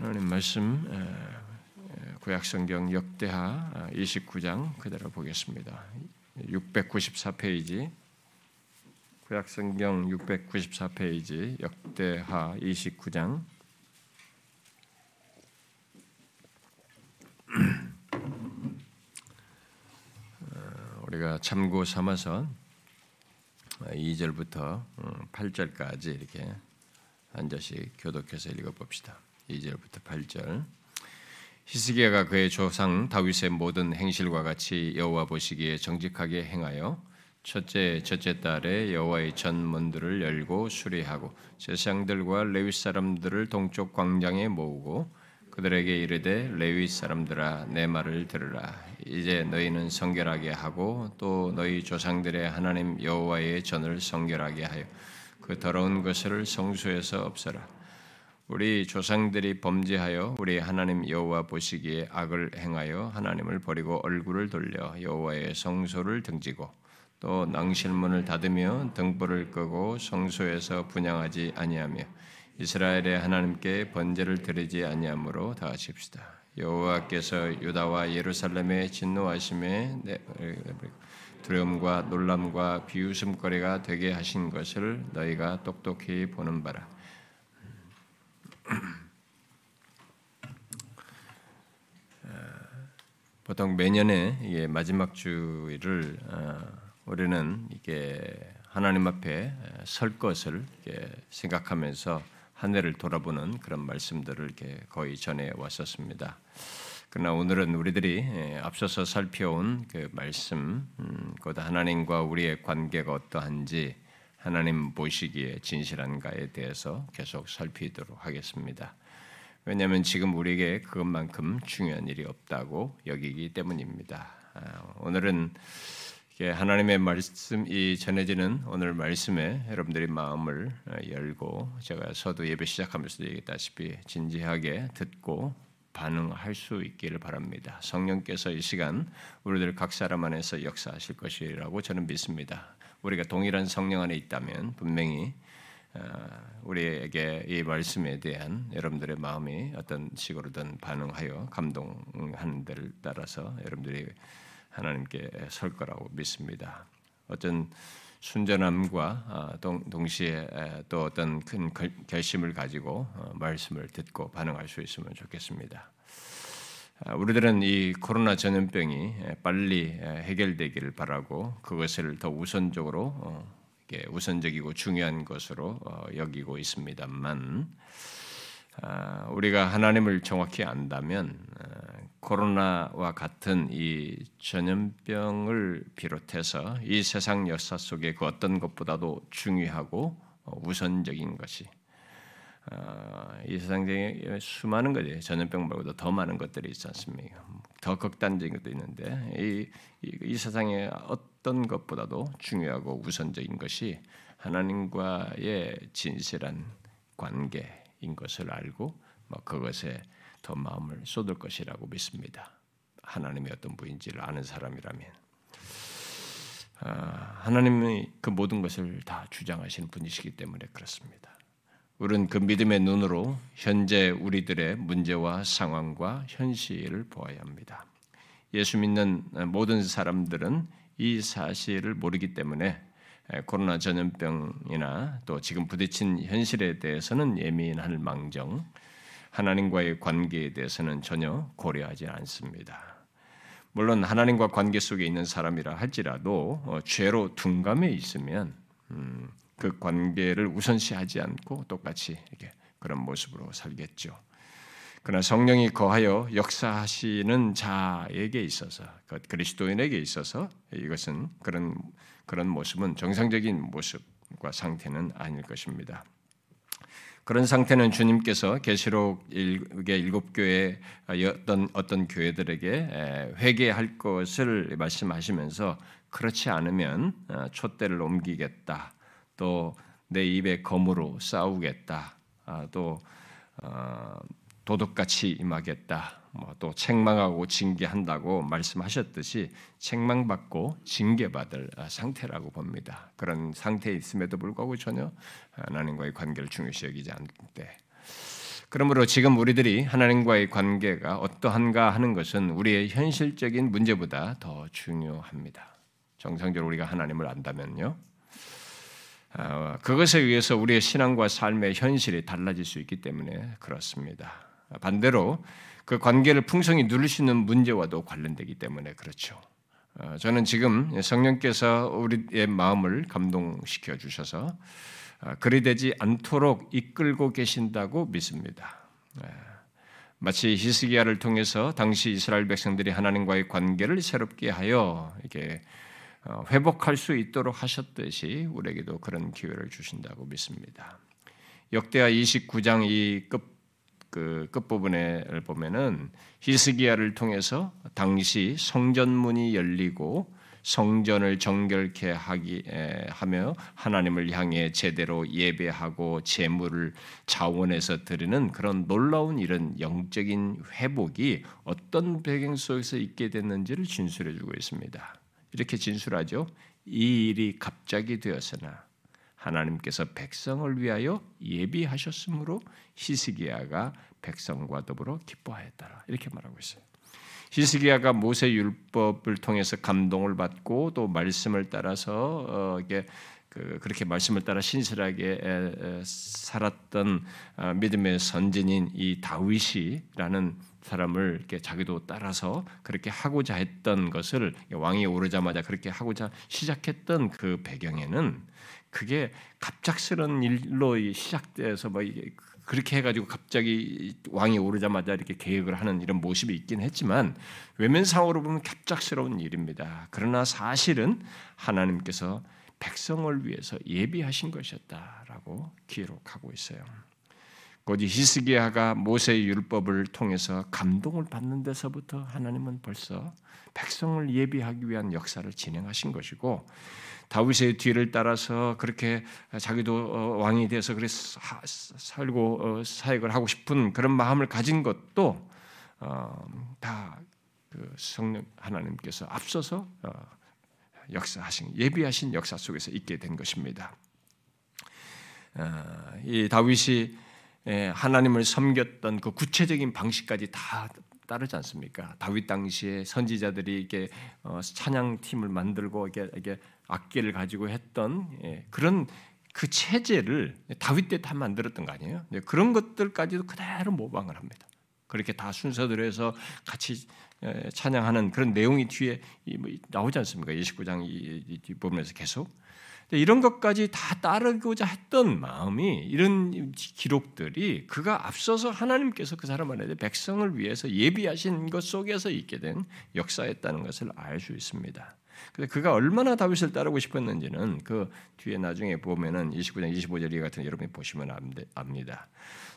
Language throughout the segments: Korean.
하나님 말씀 구약 성경 역대하 29장 그대로 보겠습니다. 694페이지 구약 성경 694페이지 역대하 29장 어, 우리가 참고 삼아서 2절부터 8절까지 이렇게 한 절씩 교독해서 읽어봅시다. 2절부터 8절 히스기야가 그의 조상 다윗의 모든 행실과 같이 여호와 보시기에 정직하게 행하여 첫째 첫째 달에 여호와의 전문들을 열고 수리하고 제사장들과 레위 사람들을 동쪽 광장에 모으고 그들에게 이르되 레위 사람들아 내 말을 들으라 이제 너희는 성결하게 하고 또 너희 조상들의 하나님 여호와의 전을 성결하게 하여 그 더러운 것을 성소에서 없애라. 우리 조상들이 범죄하여 우리 하나님 여호와 보시기에 악을 행하여 하나님을 버리고 얼굴을 돌려 여호와의 성소를 등지고 또 낭실문을 닫으며 등불을 끄고 성소에서 분양하지 아니하며 이스라엘의 하나님께 번제를 드리지 아니하므로 다 하십시다. 여호와께서 유다와 예루살렘에 진노하심에 두려움과 놀람과 비웃음거리가 되게 하신 것을 너희가 똑똑히 보는 바라. 보통 매년에 이게 마지막 주일을 어, 우리는 이게 하나님 앞에 설 것을 생각하면서 한 해를 돌아보는 그런 말씀들을 이렇게 거의 전해 왔었습니다. 그러나 오늘은 우리들이 예, 앞서서 살펴온 그 말씀, 음, 곧 하나님과 우리의 관계가 어떠한지 하나님 보시기에 진실한가에 대해서 계속 살피도록 하겠습니다. 왜냐하면 지금 우리에게 그것만큼 중요한 일이 없다고 여기기 때문입니다. 아, 오늘은 하나님의 말씀 이 전해지는 오늘 말씀에 여러분들이 마음을 어, 열고 제가 서두 예배 시작하면서도 얘기했다시피 진지하게 듣고 반응할 수 있기를 바랍니다. 성령께서 이 시간 우리들 각 사람 안에서 역사하실 것이라고 저는 믿습니다. 우리가 동일한 성령 안에 있다면 분명히 어, 우리에게 이 말씀에 대한 여러분들의 마음이 어떤 식으로든 반응하여 감동하는 데를 따라서 여러분들이 하나님께 설 거라고 믿습니다. 어떤 순전함과 아, 동시에 또 어떤 큰 결심을 가지고 어, 말씀을 듣고 반응할 수 있으면 좋겠습니다. 아, 우리들은 이 코로나 전염병이 빨리 해결되기를 바라고 그것을 더 우선적으로 어, 우선적이고 중요한 것으로 어, 여기고 있습니다만 아, 우리가 하나님을 정확히 안다면 코로나와 같은 이 전염병을 비롯해서 이 세상 역사 속에 그 어떤 것보다도 중요하고 어, 우선적인 것이 어, 이 세상에 수많은 것이 전염병 말고도 더 많은 것들이 있지 않습니까? 더 극단적인 것도 있는데 이, 이, 이 세상에 어떤 것보다도 중요하고 우선적인 것이 하나님과의 진실한 관계인 것을 알고 뭐 그것에 더 마음을 쏟을 것이라고 믿습니다. 하나님의 어떤 부인지를 아는 사람이라면 아, 하나님이 그 모든 것을 다 주장하시는 분이시기 때문에 그렇습니다. 우리는 그 믿음의 눈으로 현재 우리들의 문제와 상황과 현실을 보아야 합니다. 예수 믿는 모든 사람들은 이 사실을 모르기 때문에 코로나 전염병이나 또 지금 부딪힌 현실에 대해서는 예민할 망정 하나님과의 관계에 대해서는 전혀 고려하지 않습니다. 물론 하나님과 관계 속에 있는 사람이라 할지라도 어, 죄로 둔감해 있으면 음, 그 관계를 우선시하지 않고 똑같이 이렇게 그런 모습으로 살겠죠. 그러나 성령이 거하여 역사하시는 자에게 있어서 그 그리스도인에게 있어서 이것은 그런 그런 모습은 정상적인 모습과 상태는 아닐 것입니다. 그런 상태는 주님께서 계시록 일곱 교회 어떤 어떤 교회들에게 회개할 것을 말씀하시면서 그렇지 않으면 어, 촛대를 옮기겠다. 또 내 입에 검으로 싸우겠다. 아, 또 어, 도둑같이 임하겠다. 뭐 또 책망하고 징계한다고 말씀하셨듯이 책망받고 징계받을 상태라고 봅니다. 그런 상태에 있음에도 불구하고 전혀 하나님과의 관계를 중요시 여기지 않는데 그러므로 지금 우리들이 하나님과의 관계가 어떠한가 하는 것은 우리의 현실적인 문제보다 더 중요합니다. 정상적으로 우리가 하나님을 안다면요. 아, 그것에 의해서 우리의 신앙과 삶의 현실이 달라질 수 있기 때문에 그렇습니다. 반대로 그 관계를 풍성히 누릴 수 있는 문제와도 관련되기 때문에 그렇죠. 어, 저는 지금 성령께서 우리의 마음을 감동시켜 주셔서 어, 그리 되지 않도록 이끌고 계신다고 믿습니다. 예. 마치 히스기야를 통해서 당시 이스라엘 백성들이 하나님과의 관계를 새롭게 하여 이게 어, 회복할 수 있도록 하셨듯이 우리에게도 그런 기회를 주신다고 믿습니다. 역대하 29장 이끝 그 끝부분에 보면은 히스기야를 통해서 당시 성전문이 열리고 성전을 정결케 하기 하며 하나님을 향해 제대로 예배하고 제물을 자원해서 드리는 그런 놀라운 이런 영적인 회복이 어떤 배경 속에서 있게 됐는지를 진술해 주고 있습니다. 이렇게 진술하죠. 이 일이 갑자기 되었으나 하나님께서 백성을 위하여 예비하셨으므로 히스기야가 백성과 더불어 기뻐하였다. 이렇게 말하고 있어요. 히스기야가 모세 율법을 통해서 감동을 받고 또 말씀을 따라서 어, 이게 그, 그렇게 말씀을 따라 신실하게 살았던 어, 믿음의 선진인 이 다윗이라는 사람을 이렇게 자기도 따라서 그렇게 하고자 했던 것을 왕이 오르자마자 그렇게 하고자 시작했던 그 배경에는 그게 갑작스런 일로 시작돼서 뭐 이게 그렇게 해가지고 갑자기 왕이 오르자마자 이렇게 계획을 하는 이런 모습이 있긴 했지만 외면상으로 보면 갑작스러운 일입니다. 그러나 사실은 하나님께서 백성을 위해서 예비하신 것이었다라고 기록하고 있어요. 곧 히스기야가 모세의 율법을 통해서 감동을 받는 데서부터 하나님은 벌써 백성을 예비하기 위한 역사를 진행하신 것이고 다윗의 뒤를 따라서 그렇게 자기도 어, 왕이 돼서 그래 살고 어, 사역을 하고 싶은 그런 마음을 가진 것도 어, 다그 성령 하나님께서 앞서서 역사하신 예비하신 역사 속에서 있게 된 것입니다. 이 다윗이 하나님을 섬겼던 그 구체적인 방식까지 다 따르지 않습니까? 다윗 당시에 선지자들이 이렇게 찬양 팀을 만들고 이게 악기를 가지고 했던 예, 그런 그 체제를 다윗 때 다 만들었던 거 아니에요? 네, 그런 것들까지도 그대로 모방을 합니다. 그렇게 다 순서대로 해서 같이 예, 찬양하는 그런 내용이 뒤에 뭐 나오지 않습니까? 29장 이 부분에서 계속. 이런 것까지 다 따르고자 했던 마음이 이런 기록들이 그가 앞서서 하나님께서 그 사람 안에 백성을 위해서 예비하신 것 속에서 있게 된 역사였다는 것을 알 수 있습니다. 근데 그가 얼마나 다윗을 따르고 싶었는지는 그 뒤에 나중에 보면은 29장 25절 같은 여러분이 보시면 압니다.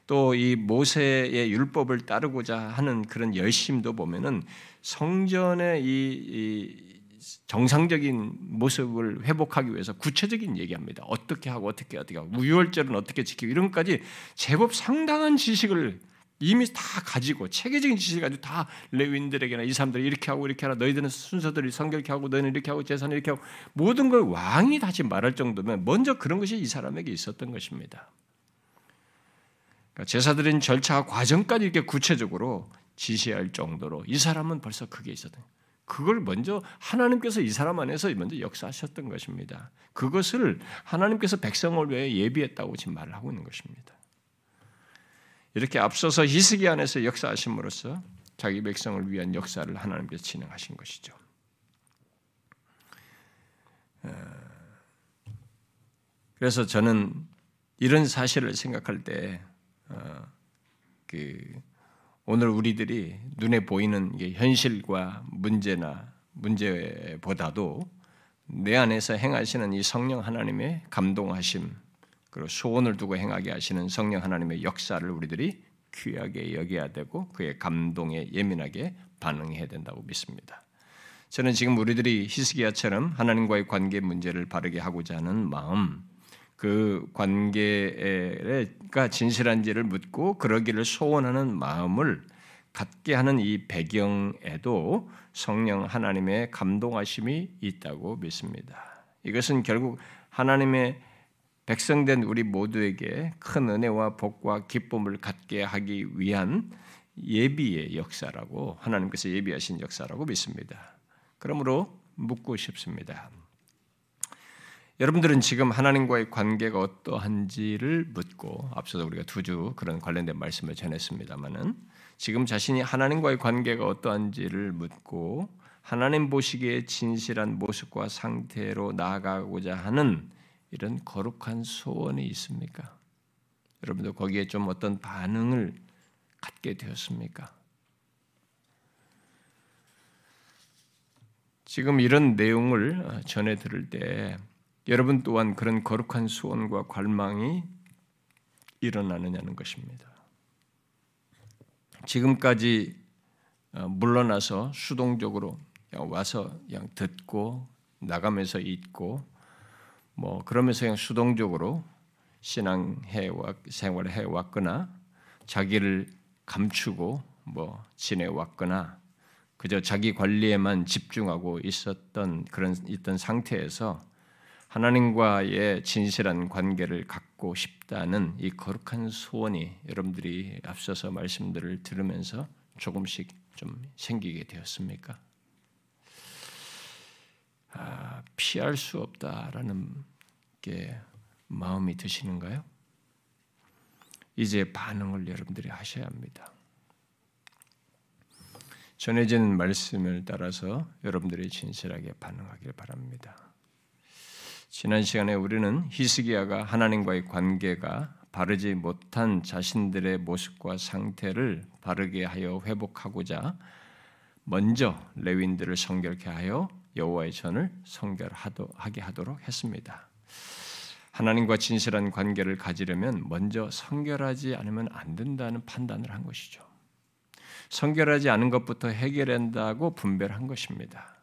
또 이 모세의 율법을 따르고자 하는 그런 열심도 보면은 성전의 이, 이 정상적인 모습을 회복하기 위해서 구체적인 얘기합니다. 어떻게 하고 어떻게 어떻게 하고 무효절은 어떻게 지키고 이런 까지 제법 상당한 지식을 이미 다 가지고 체계적인 지식을 가지고 다 레윈들에게나 이 사람들이 이렇게 하고 이렇게 하라 너희들은 순서들을 성결케 하고 너희는 이렇게 하고 재산을 이렇게 하고 모든 걸 왕이 다시 말할 정도면 먼저 그런 것이 이 사람에게 있었던 것입니다. 그러니까 제사드린 절차 과정까지 이렇게 구체적으로 지시할 정도로 이 사람은 벌써 그게 있었던 그걸 먼저 하나님께서 이 사람 안에서 먼저 역사하셨던 것입니다. 그것을 하나님께서 백성을 위해 예비했다고 지금 말을 하고 있는 것입니다. 이렇게 앞서서 히스기 안에서 역사하심으로써 자기 백성을 위한 역사를 하나님께서 진행하신 것이죠. 어, 그래서 저는 이런 사실을 생각할 때, 어, 그 오늘 우리들이 눈에 보이는 현실과 문제나 문제보다도 내 안에서 행하시는 이 성령 하나님의 감동하심, 그리고 소원을 두고 행하게 하시는 성령 하나님의 역사를 우리들이 귀하게 여겨야 되고 그의 감동에 예민하게 반응해야 된다고 믿습니다. 저는 지금 우리들이 히스기야처럼 하나님과의 관계 문제를 바르게 하고자 하는 마음, 그 관계가 진실한지를 묻고 그러기를 소원하는 마음을 갖게 하는 이 배경에도 성령 하나님의 감동하심이 있다고 믿습니다. 이것은 결국 하나님의 백성된 우리 모두에게 큰 은혜와 복과 기쁨을 갖게 하기 위한 예비의 역사라고 하나님께서 예비하신 역사라고 믿습니다. 그러므로 묻고 싶습니다. 여러분들은 지금 하나님과의 관계가 어떠한지를 묻고 앞서도 우리가 두 주 그런 관련된 말씀을 전했습니다만은 지금 자신이 하나님과의 관계가 어떠한지를 묻고 하나님 보시기에 진실한 모습과 상태로 나아가고자 하는 이런 거룩한 소원이 있습니까? 여러분도 거기에 좀 어떤 반응을 갖게 되었습니까? 지금 이런 내용을 전해 들을 때 여러분 또한 그런 거룩한 소원과 관망이 일어나느냐는 것입니다. 지금까지 어, 물러나서 수동적으로 와서 그냥 듣고 나가면서 있고 뭐 그러면서 그냥 수동적으로 신앙해 생활해 왔거나 자기를 감추고 뭐 지내 왔거나 그저 자기 관리에만 집중하고 있었던 그런 있던 상태에서 하나님과의 진실한 관계를 갖고 싶다는 이 거룩한 소원이 여러분들이 앞서서 말씀들을 들으면서 조금씩 좀 생기게 되었습니까? 아, 피할 수 없다라는 게 마음이 드시는가요? 이제 반응을 여러분들이 하셔야 합니다. 전해진 말씀을 따라서 여러분들이 진실하게 반응하길 바랍니다. 지난 시간에 우리는 히스기야가 하나님과의 관계가 바르지 못한 자신들의 모습과 상태를 바르게 하여 회복하고자 먼저 레윈들을 성결케 하여 여호와의 전을 성결하게 하도록 했습니다. 하나님과 진실한 관계를 가지려면 먼저 성결하지 않으면 안 된다는 판단을 한 것이죠. 성결하지 않은 것부터 해결한다고 분별한 것입니다.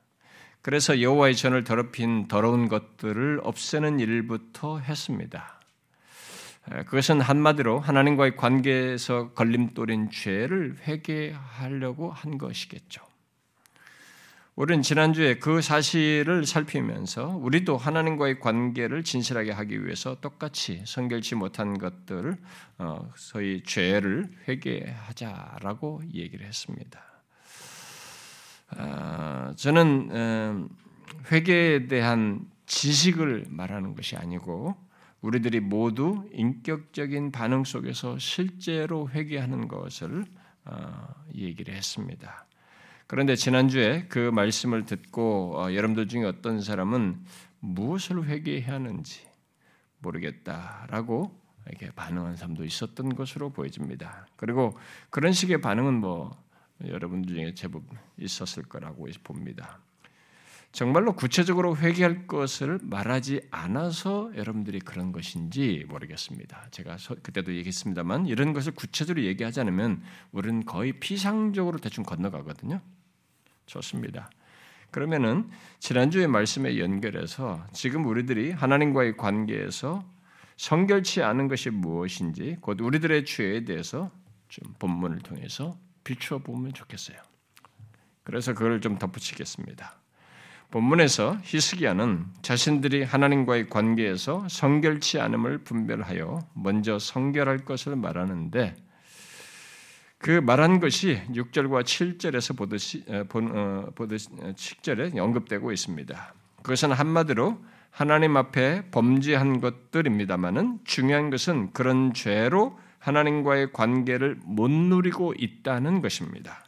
그래서 여호와의 전을 더럽힌 더러운 것들을 없애는 일부터 했습니다. 그것은 한마디로 하나님과의 관계에서 걸림돌인 죄를 회개하려고 한 것이겠죠. 우리는 지난주에 그 사실을 살피면서 우리도 하나님과의 관계를 진실하게 하기 위해서 똑같이 성결치 못한 것들을 어, 소위 죄를 회개하자라고 얘기를 했습니다. 아, 저는 회개에 대한 지식을 말하는 것이 아니고 우리들이 모두 인격적인 반응 속에서 실제로 회개하는 것을 어, 얘기를 했습니다. 그런데 지난주에 그 말씀을 듣고 어, 여러분들 중에 어떤 사람은 무엇을 회개해야 하는지 모르겠다라고 이렇게 반응한 사람도 있었던 것으로 보여집니다. 그리고 그런 식의 반응은 뭐 여러분들 중에 제법 있었을 거라고 봅니다. 정말로 구체적으로 회개할 것을 말하지 않아서 여러분들이 그런 것인지 모르겠습니다. 제가 그때도 얘기했습니다만 이런 것을 구체적으로 얘기하지 않으면 우리는 거의 피상적으로 대충 건너가거든요. 좋습니다. 그러면은 지난주의 말씀에 연결해서 지금 우리들이 하나님과의 관계에서 성결치 않은 것이 무엇인지 곧 우리들의 죄에 대해서 좀 본문을 통해서 비추어 보면 좋겠어요. 그래서 그걸 좀 덧붙이겠습니다. 본문에서 히스기야는 자신들이 하나님과의 관계에서 성결치 않음을 분별하여 먼저 성결할 것을 말하는데 그 말한 것이 6절과 7절에서 보듯이 어, 보듯이 7절에 언급되고 있습니다. 그것은 한마디로 하나님 앞에 범죄한 것들입니다만은 중요한 것은 그런 죄로 하나님과의 관계를 못 누리고 있다는 것입니다.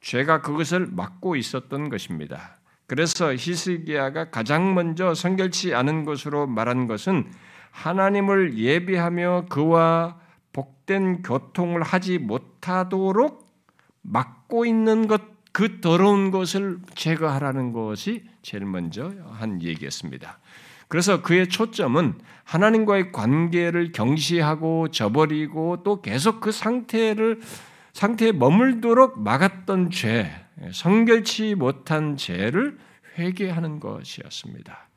죄가 그것을 막고 있었던 것입니다. 그래서 히스기야가 가장 먼저 성결치 않은 것으로 말한 것은 하나님을 예비하며 그와 복된 교통을 하지 못하도록 막고 있는 것, 그 더러운 것을 제거하라는 것이 제일 먼저 한 얘기였습니다. 그래서 그의 초점은 하나님과의 관계를 경시하고 저버리고 또 계속 그 상태를 상태에 머물도록 막았던 죄, 성결치 못한 죄를 회개하는 것이었습니다.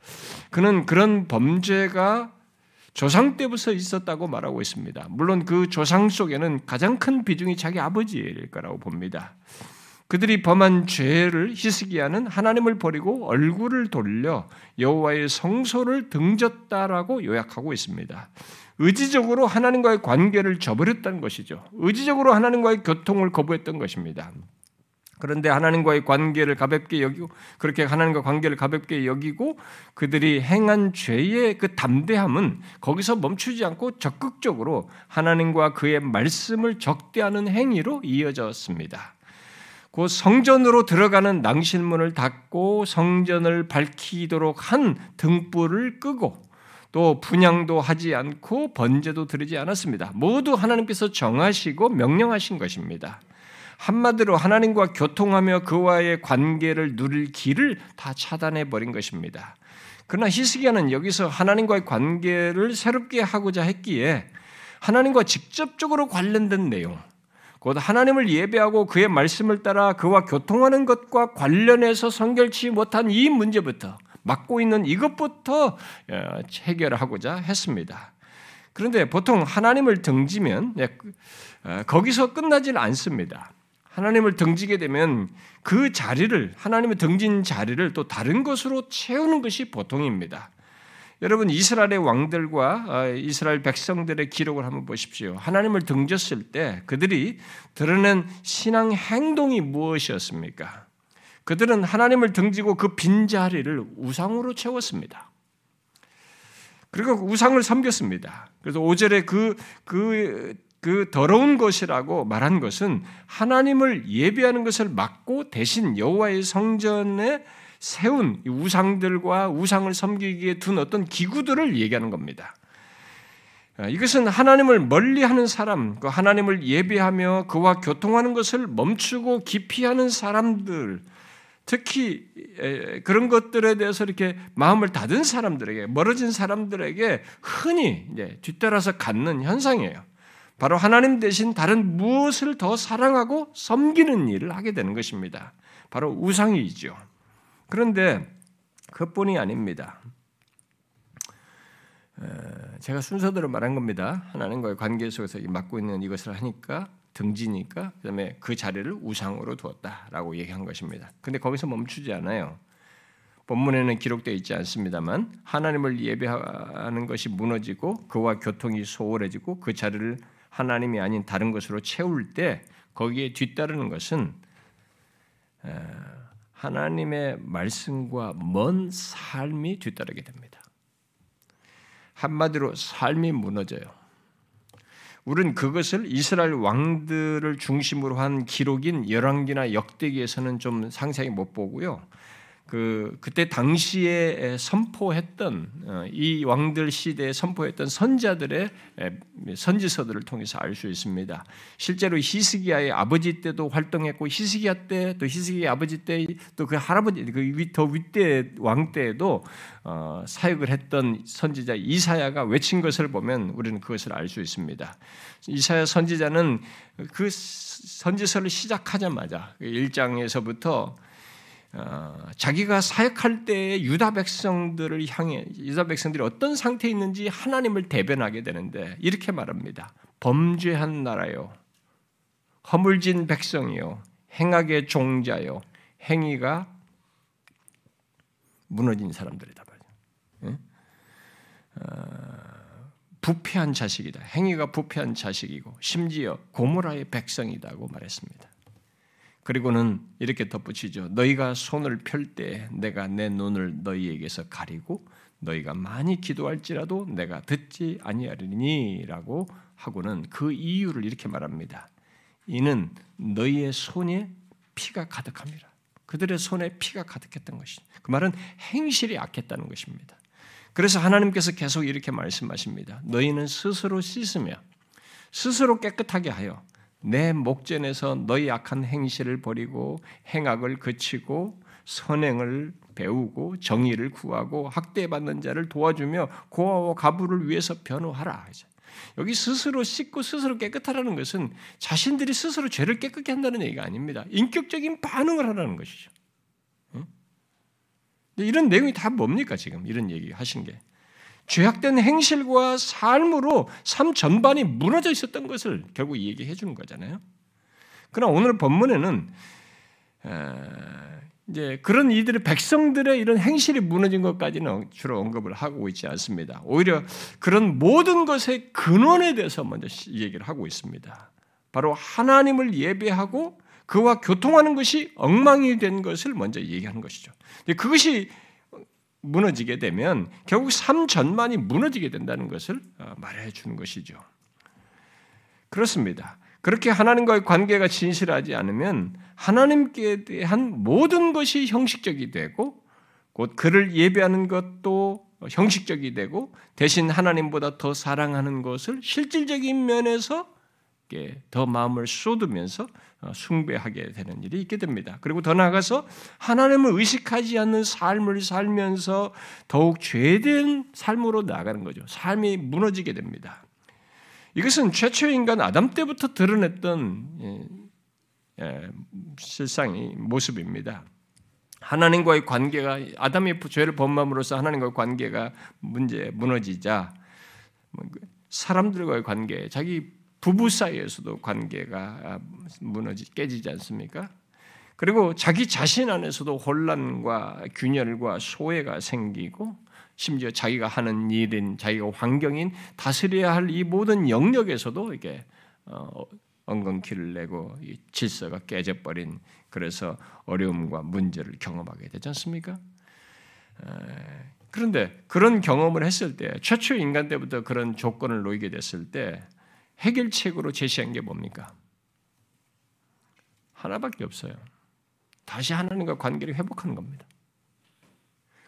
그는 그런 범죄가 조상 때부터 있었다고 말하고 있습니다. 물론 그 조상 속에는 가장 큰 비중이 자기 아버지일 거라고 봅니다. 그들이 범한 죄를 히스기야는 하나님을 버리고 얼굴을 돌려 여호와의 성소를 등졌다라고 요약하고 있습니다. 의지적으로 하나님과의 관계를 저버렸다는 것이죠. 의지적으로 하나님과의 교통을 거부했던 것입니다. 그런데 하나님과의 관계를 가볍게 여기고 그렇게 하나님과 관계를 가볍게 여기고 그들이 행한 죄의 그 담대함은 거기서 멈추지 않고 적극적으로 하나님과 그의 말씀을 적대하는 행위로 이어졌습니다. 그 성전으로 들어가는 낭실문을 닫고 성전을 밝히도록 한 등불을 끄고 또 분양도 하지 않고 번제도 드리지 않았습니다. 모두 하나님께서 정하시고 명령하신 것입니다. 한마디로 하나님과 교통하며 그와의 관계를 누릴 길을 다 차단해 버린 것입니다. 그러나 히스기야는 여기서 하나님과의 관계를 새롭게 하고자 했기에 하나님과 직접적으로 관련된 내용, 곧 하나님을 예배하고 그의 말씀을 따라 그와 교통하는 것과 관련해서 성결치 못한 이 문제부터 맡고 있는 이것부터 어, 해결하고자 했습니다. 그런데 보통 하나님을 등지면 네, 어, 거기서 끝나질 않습니다. 하나님을 등지게 되면 그 자리를 하나님을 등진 자리를 또 다른 것으로 채우는 것이 보통입니다. 여러분 이스라엘의 왕들과 어, 이스라엘 백성들의 기록을 한번 보십시오. 하나님을 등졌을 때 그들이 드러낸 신앙 행동이 무엇이었습니까? 그들은 하나님을 등지고 그 빈자리를 우상으로 채웠습니다. 그리고 우상을 섬겼습니다. 그래서 5절에 그, 그, 그 더러운 것이라고 말한 것은 하나님을 예배하는 것을 막고 대신 여호와의 성전에 세운 우상들과 우상을 섬기기에 둔 어떤 기구들을 얘기하는 겁니다. 아, 이것은 하나님을 멀리하는 사람, 그 하나님을 예배하며 그와 교통하는 것을 멈추고 기피하는 사람들, 특히 그런 것들에 대해서 이렇게 마음을 닫은 사람들에게 멀어진 사람들에게 흔히 뒤따라서 갖는 현상이에요. 바로 하나님 대신 다른 무엇을 더 사랑하고 섬기는 일을 하게 되는 것입니다. 바로 우상이죠. 그런데 그뿐이 아닙니다. 제가 순서대로 말한 겁니다. 하나님과의 관계 속에서 맡고 있는 이것을 하니까 등지니까 그다음에 그 자리를 우상으로 두었다라고 얘기한 것입니다. 근데 거기서 멈추지 않아요. 본문에는 기록되어 있지 않습니다만 하나님을 예배하는 것이 무너지고 그와 교통이 소홀해지고 그 자리를 하나님이 아닌 다른 것으로 채울 때 거기에 뒤따르는 것은 하나님의 말씀과 먼 삶이 뒤따르게 됩니다. 한마디로 삶이 무너져요. 우리는 그것을 이스라엘 왕들을 중심으로 한 기록인 열왕기나 역대기에서는 좀 상세히 못 보고요. 그 그때 당시에 선포했던 어, 이 왕들 시대에 선포했던 선자들의 선지서들을 통해서 알 수 있습니다. 실제로 히스기야의 아버지 때도 활동했고 히스기야 때 또 히스기야 아버지 때 또 그 할아버지 그더 윗대 왕 때에도 어, 사역을 했던 선지자 이사야가 외친 것을 보면 우리는 그것을 알 수 있습니다. 이사야 선지자는 그 선지서를 시작하자마자 1장에서부터 그 어, 자기가 사역할 때 유다 백성들을 향해 유다 백성들이 어떤 상태에 있는지 하나님을 대변하게 되는데 이렇게 말합니다. 범죄한 나라요, 허물진 백성이요, 행악의 종자요, 행위가 무너진 사람들이다 말이죠. 어, 부패한 자식이다. 행위가 부패한 자식이고 심지어 고모라의 백성이다고 말했습니다. 그리고는 이렇게 덧붙이죠. 너희가 손을 펼 때 내가 내 눈을 너희에게서 가리고 너희가 많이 기도할지라도 내가 듣지 아니하리니라고 하고는 그 이유를 이렇게 말합니다. 이는 너희의 손에 피가 가득합니다. 그들의 손에 피가 가득했던 것이. 그 말은 행실이 악했다는 것입니다. 그래서 하나님께서 계속 이렇게 말씀하십니다. 너희는 스스로 씻으며 스스로 깨끗하게 하여 내 목전에서 너희 악한 행실을 버리고 행악을 그치고 선행을 배우고 정의를 구하고 학대받는 자를 도와주며 고아와 가부를 위해서 변호하라. 여기 스스로 씻고 스스로 깨끗하라는 것은 자신들이 스스로 죄를 깨끗게 한다는 얘기가 아닙니다. 인격적인 반응을 하라는 것이죠. 이런 내용이 다 뭡니까 지금 이런 얘기 하신 게 죄악된 행실과 삶으로 삶 전반이 무너져 있었던 것을 결국 얘기해 주는 거잖아요. 그러나 오늘 본문에는 이제 그런 이들의 백성들의 이런 행실이 무너진 것까지는 주로 언급을 하고 있지 않습니다. 오히려 그런 모든 것의 근원에 대해서 먼저 얘기를 하고 있습니다. 바로 하나님을 예배하고 그와 교통하는 것이 엉망이 된 것을 먼저 얘기하는 것이죠. 그것이 무너지게 되면 결국 삶 전만이 무너지게 된다는 것을 어, 말해 주는 것이죠. 그렇습니다. 그렇게 하나님과의 관계가 진실하지 않으면 하나님께 대한 모든 것이 형식적이 되고 곧 그를 예배하는 것도 형식적이 되고 대신 하나님보다 더 사랑하는 것을 실질적인 면에서 더 마음을 쏟으면서 어, 숭배하게 되는 일이 있게 됩니다. 그리고 더 나아가서 하나님을 의식하지 않는 삶을 살면서 더욱 죄된 삶으로 나가는 거죠. 삶이 무너지게 됩니다. 이것은 최초의 인간 아담 때부터 드러냈던 예, 예, 실상이 모습입니다. 하나님과의 관계가 아담이 죄를 범함으로써 하나님과의 관계가 문제 무너지자 뭐그 사람들과의 관계, 자기 부부 사이에서도 관계가 무너지 깨지지 않습니까? 그리고 자기 자신 안에서도 혼란과 균열과 소외가 생기고 심지어 자기가 하는 일인 자기가 환경인 다스려야 할 이 모든 영역에서도 이게 어, 엉겅퀴를 내고 질서가 깨져버린 그래서 어려움과 문제를 경험하게 되지 않습니까? 그런데 그런 경험을 했을 때 최초 인간 때부터 그런 조건을 놓이게 됐을 때 해결책으로 제시한 게 뭡니까? 하나밖에 없어요. 다시 하나님과 관계를 회복하는 겁니다.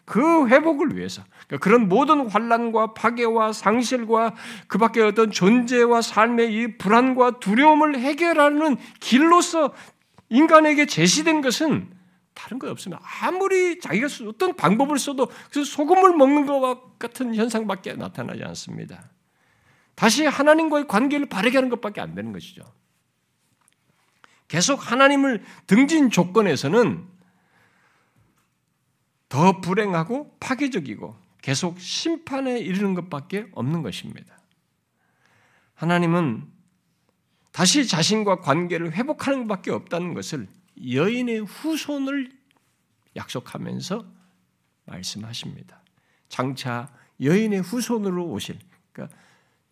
그 회복을 위해서 그러니까 그런 모든 환란과 파괴와 상실과 그밖에 어떤 존재와 삶의 이 불안과 두려움을 해결하는 길로서 인간에게 제시된 것은 다른 것 없으면 아무리 자기가 어떤 방법을 써도 그 소금을 먹는 것과 같은 현상밖에 나타나지 않습니다. 다시 하나님과의 관계를 바르게 하는 것밖에 안 되는 것이죠. 계속 하나님을 등진 조건에서는 더 불행하고 파괴적이고 계속 심판에 이르는 것밖에 없는 것입니다. 하나님은 다시 자신과 관계를 회복하는 것밖에 없다는 것을 여인의 후손을 약속하면서 말씀하십니다. 장차 여인의 후손으로 오실 그러니까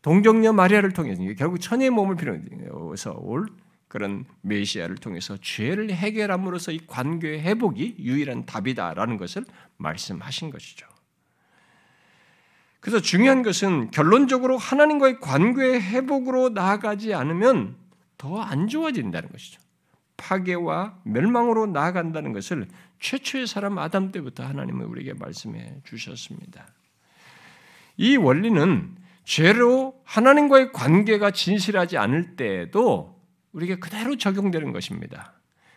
동정녀 마리아를 통해서 결국 천의 몸을 필요해서 올 그런 메시아를 통해서 죄를 해결함으로써 이 관계의 회복이 유일한 답이다라는 것을 말씀하신 것이죠. 그래서 중요한 것은 결론적으로 하나님과의 관계의 회복으로 나아가지 않으면 더 안 좋아진다는 것이죠. 파괴와 멸망으로 나아간다는 것을 최초의 사람 아담 때부터 하나님은 우리에게 말씀해 주셨습니다. 이 원리는 죄로 하나님과의 관계가 진실하지 않을 때에도 우리에게 그대로 적용되는 것입니다.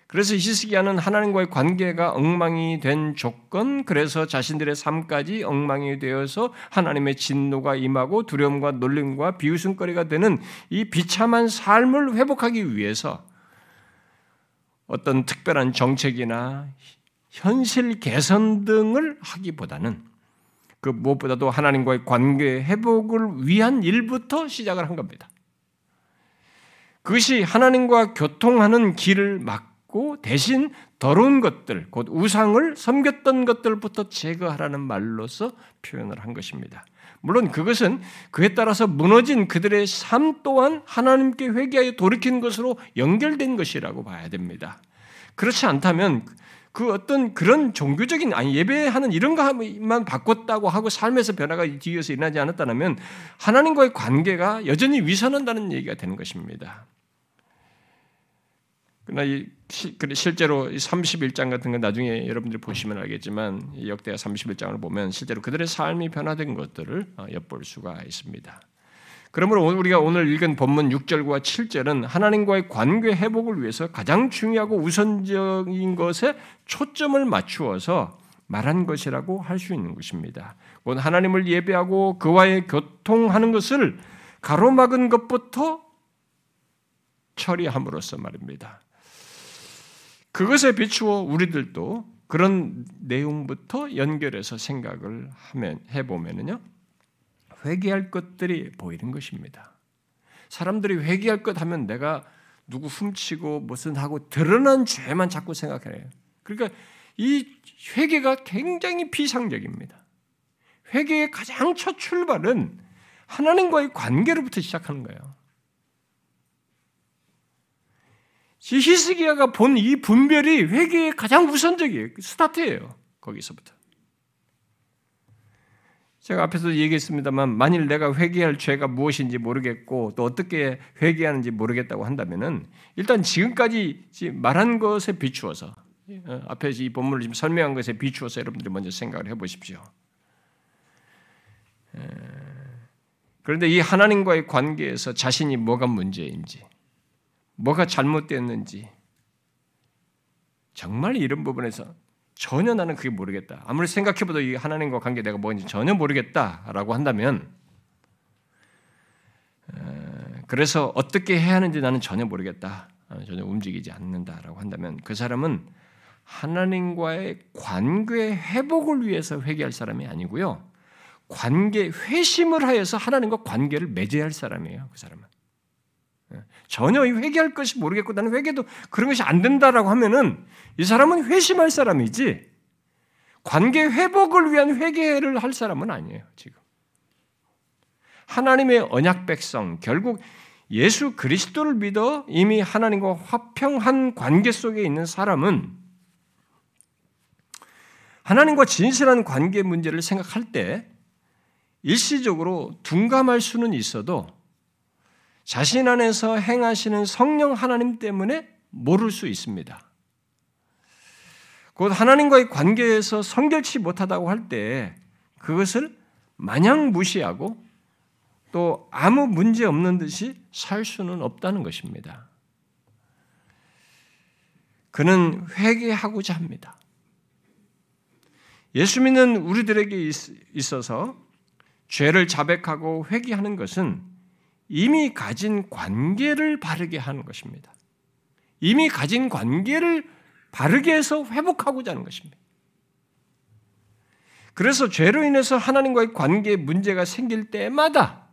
그래서 히스기야는 하나님과의 관계가 엉망이 된 조건, 그래서 자신들의 삶까지 엉망이 되어서 하나님의 진노가 임하고 두려움과 놀림과 비웃음거리가 되는 이 비참한 삶을 회복하기 위해서 어떤 특별한 정책이나 현실 개선 등을 하기보다는 그 무엇보다도 하나님과의 관계 회복을 위한 일부터 시작을 한 겁니다. 그것이 하나님과 교통하는 길을 막고 대신 더러운 것들, 곧 우상을 섬겼던 것들부터 제거하라는 말로서 표현을 한 것입니다. 물론 그것은 그에 따라서 무너진 그들의 삶 또한 하나님께 회개하여 돌이킨 것으로 연결된 것이라고 봐야 됩니다. 그렇지 않다면 그 어떤 그런 종교적인 아니 예배하는 이런 것만 바꿨다고 하고 삶에서 변화가 뒤에서 일어나지 않았다면 하나님과의 관계가 여전히 위선한다는 얘기가 되는 것입니다. 그러나 이, 실제로 31장 같은 건 나중에 여러분들이 보시면 알겠지만 역대하 31장을 보면 실제로 그들의 삶이 변화된 것들을 어, 엿볼 수가 있습니다. 그러므로 우리가 오늘 읽은 본문 6절과 7절은 하나님과의 관계 회복을 위해서 가장 중요하고 우선적인 것에 초점을 맞추어서 말한 것이라고 할 수 있는 것입니다. 곧 하나님을 예배하고 그와의 교통하는 것을 가로막은 것부터 처리함으로써 말입니다. 그것에 비추어 우리들도 그런 내용부터 연결해서 생각을 하면 해보면요. 회개할 것들이 보이는 것입니다. 사람들이 회개할 것 하면 내가 누구 훔치고 무슨 하고 드러난 죄만 자꾸 생각해요. 그러니까 이 회개가 굉장히 비상적입니다. 회개의 가장 첫 출발은 하나님과의 관계로부터 시작하는 거예요. 히스기야가 본 이 분별이 회개의 가장 우선적이에요. 스타트예요. 거기서부터. 제가 앞에서 얘기했습니다만 만일 내가 회개할 죄가 무엇인지 모르겠고 또 어떻게 회개하는지 모르겠다고 한다면은 일단 지금까지 말한 것에 비추어서 어, 앞에서 이 본문을 지금 설명한 것에 비추어서 여러분들이 먼저 생각을 해보십시오. 그런데 이 하나님과의 관계에서 자신이 뭐가 문제인지, 뭐가 잘못됐는지, 정말 이런 부분에서 전혀 나는 그게 모르겠다. 아무리 생각해봐도 이 하나님과 관계 내가 뭔지 전혀 모르겠다라고 한다면, 그래서 어떻게 해야 하는지 나는 전혀 모르겠다. 전혀 움직이지 않는다라고 한다면 그 사람은 하나님과의 관계 회복을 위해서 회개할 사람이 아니고요. 관계 회심을 하여서 하나님과 관계를 맺어야 할 사람이에요. 그 사람은. 예. 전혀 회개할 것이 모르겠고 나는 회개도 그런 것이 안 된다라고 하면은 이 사람은 회심할 사람이지 관계 회복을 위한 회개를 할 사람은 아니에요. 지금 하나님의 언약 백성 결국 예수 그리스도를 믿어 이미 하나님과 화평한 관계 속에 있는 사람은 하나님과 진실한 관계 문제를 생각할 때 일시적으로 둔감할 수는 있어도 자신 안에서 행하시는 성령 하나님 때문에 모를 수 있습니다. 곧 하나님과의 관계에서 성결치 못하다고 할 때 그것을 마냥 무시하고 또 아무 문제 없는 듯이 살 수는 없다는 것입니다. 그는 회개하고자 합니다. 예수 믿는 우리들에게 있어서 죄를 자백하고 회개하는 것은 이미 가진 관계를 바르게 하는 것입니다. 이미 가진 관계를 바르게 해서 회복하고자 하는 것입니다. 그래서 죄로 인해서 하나님과의 관계에 문제가 생길 때마다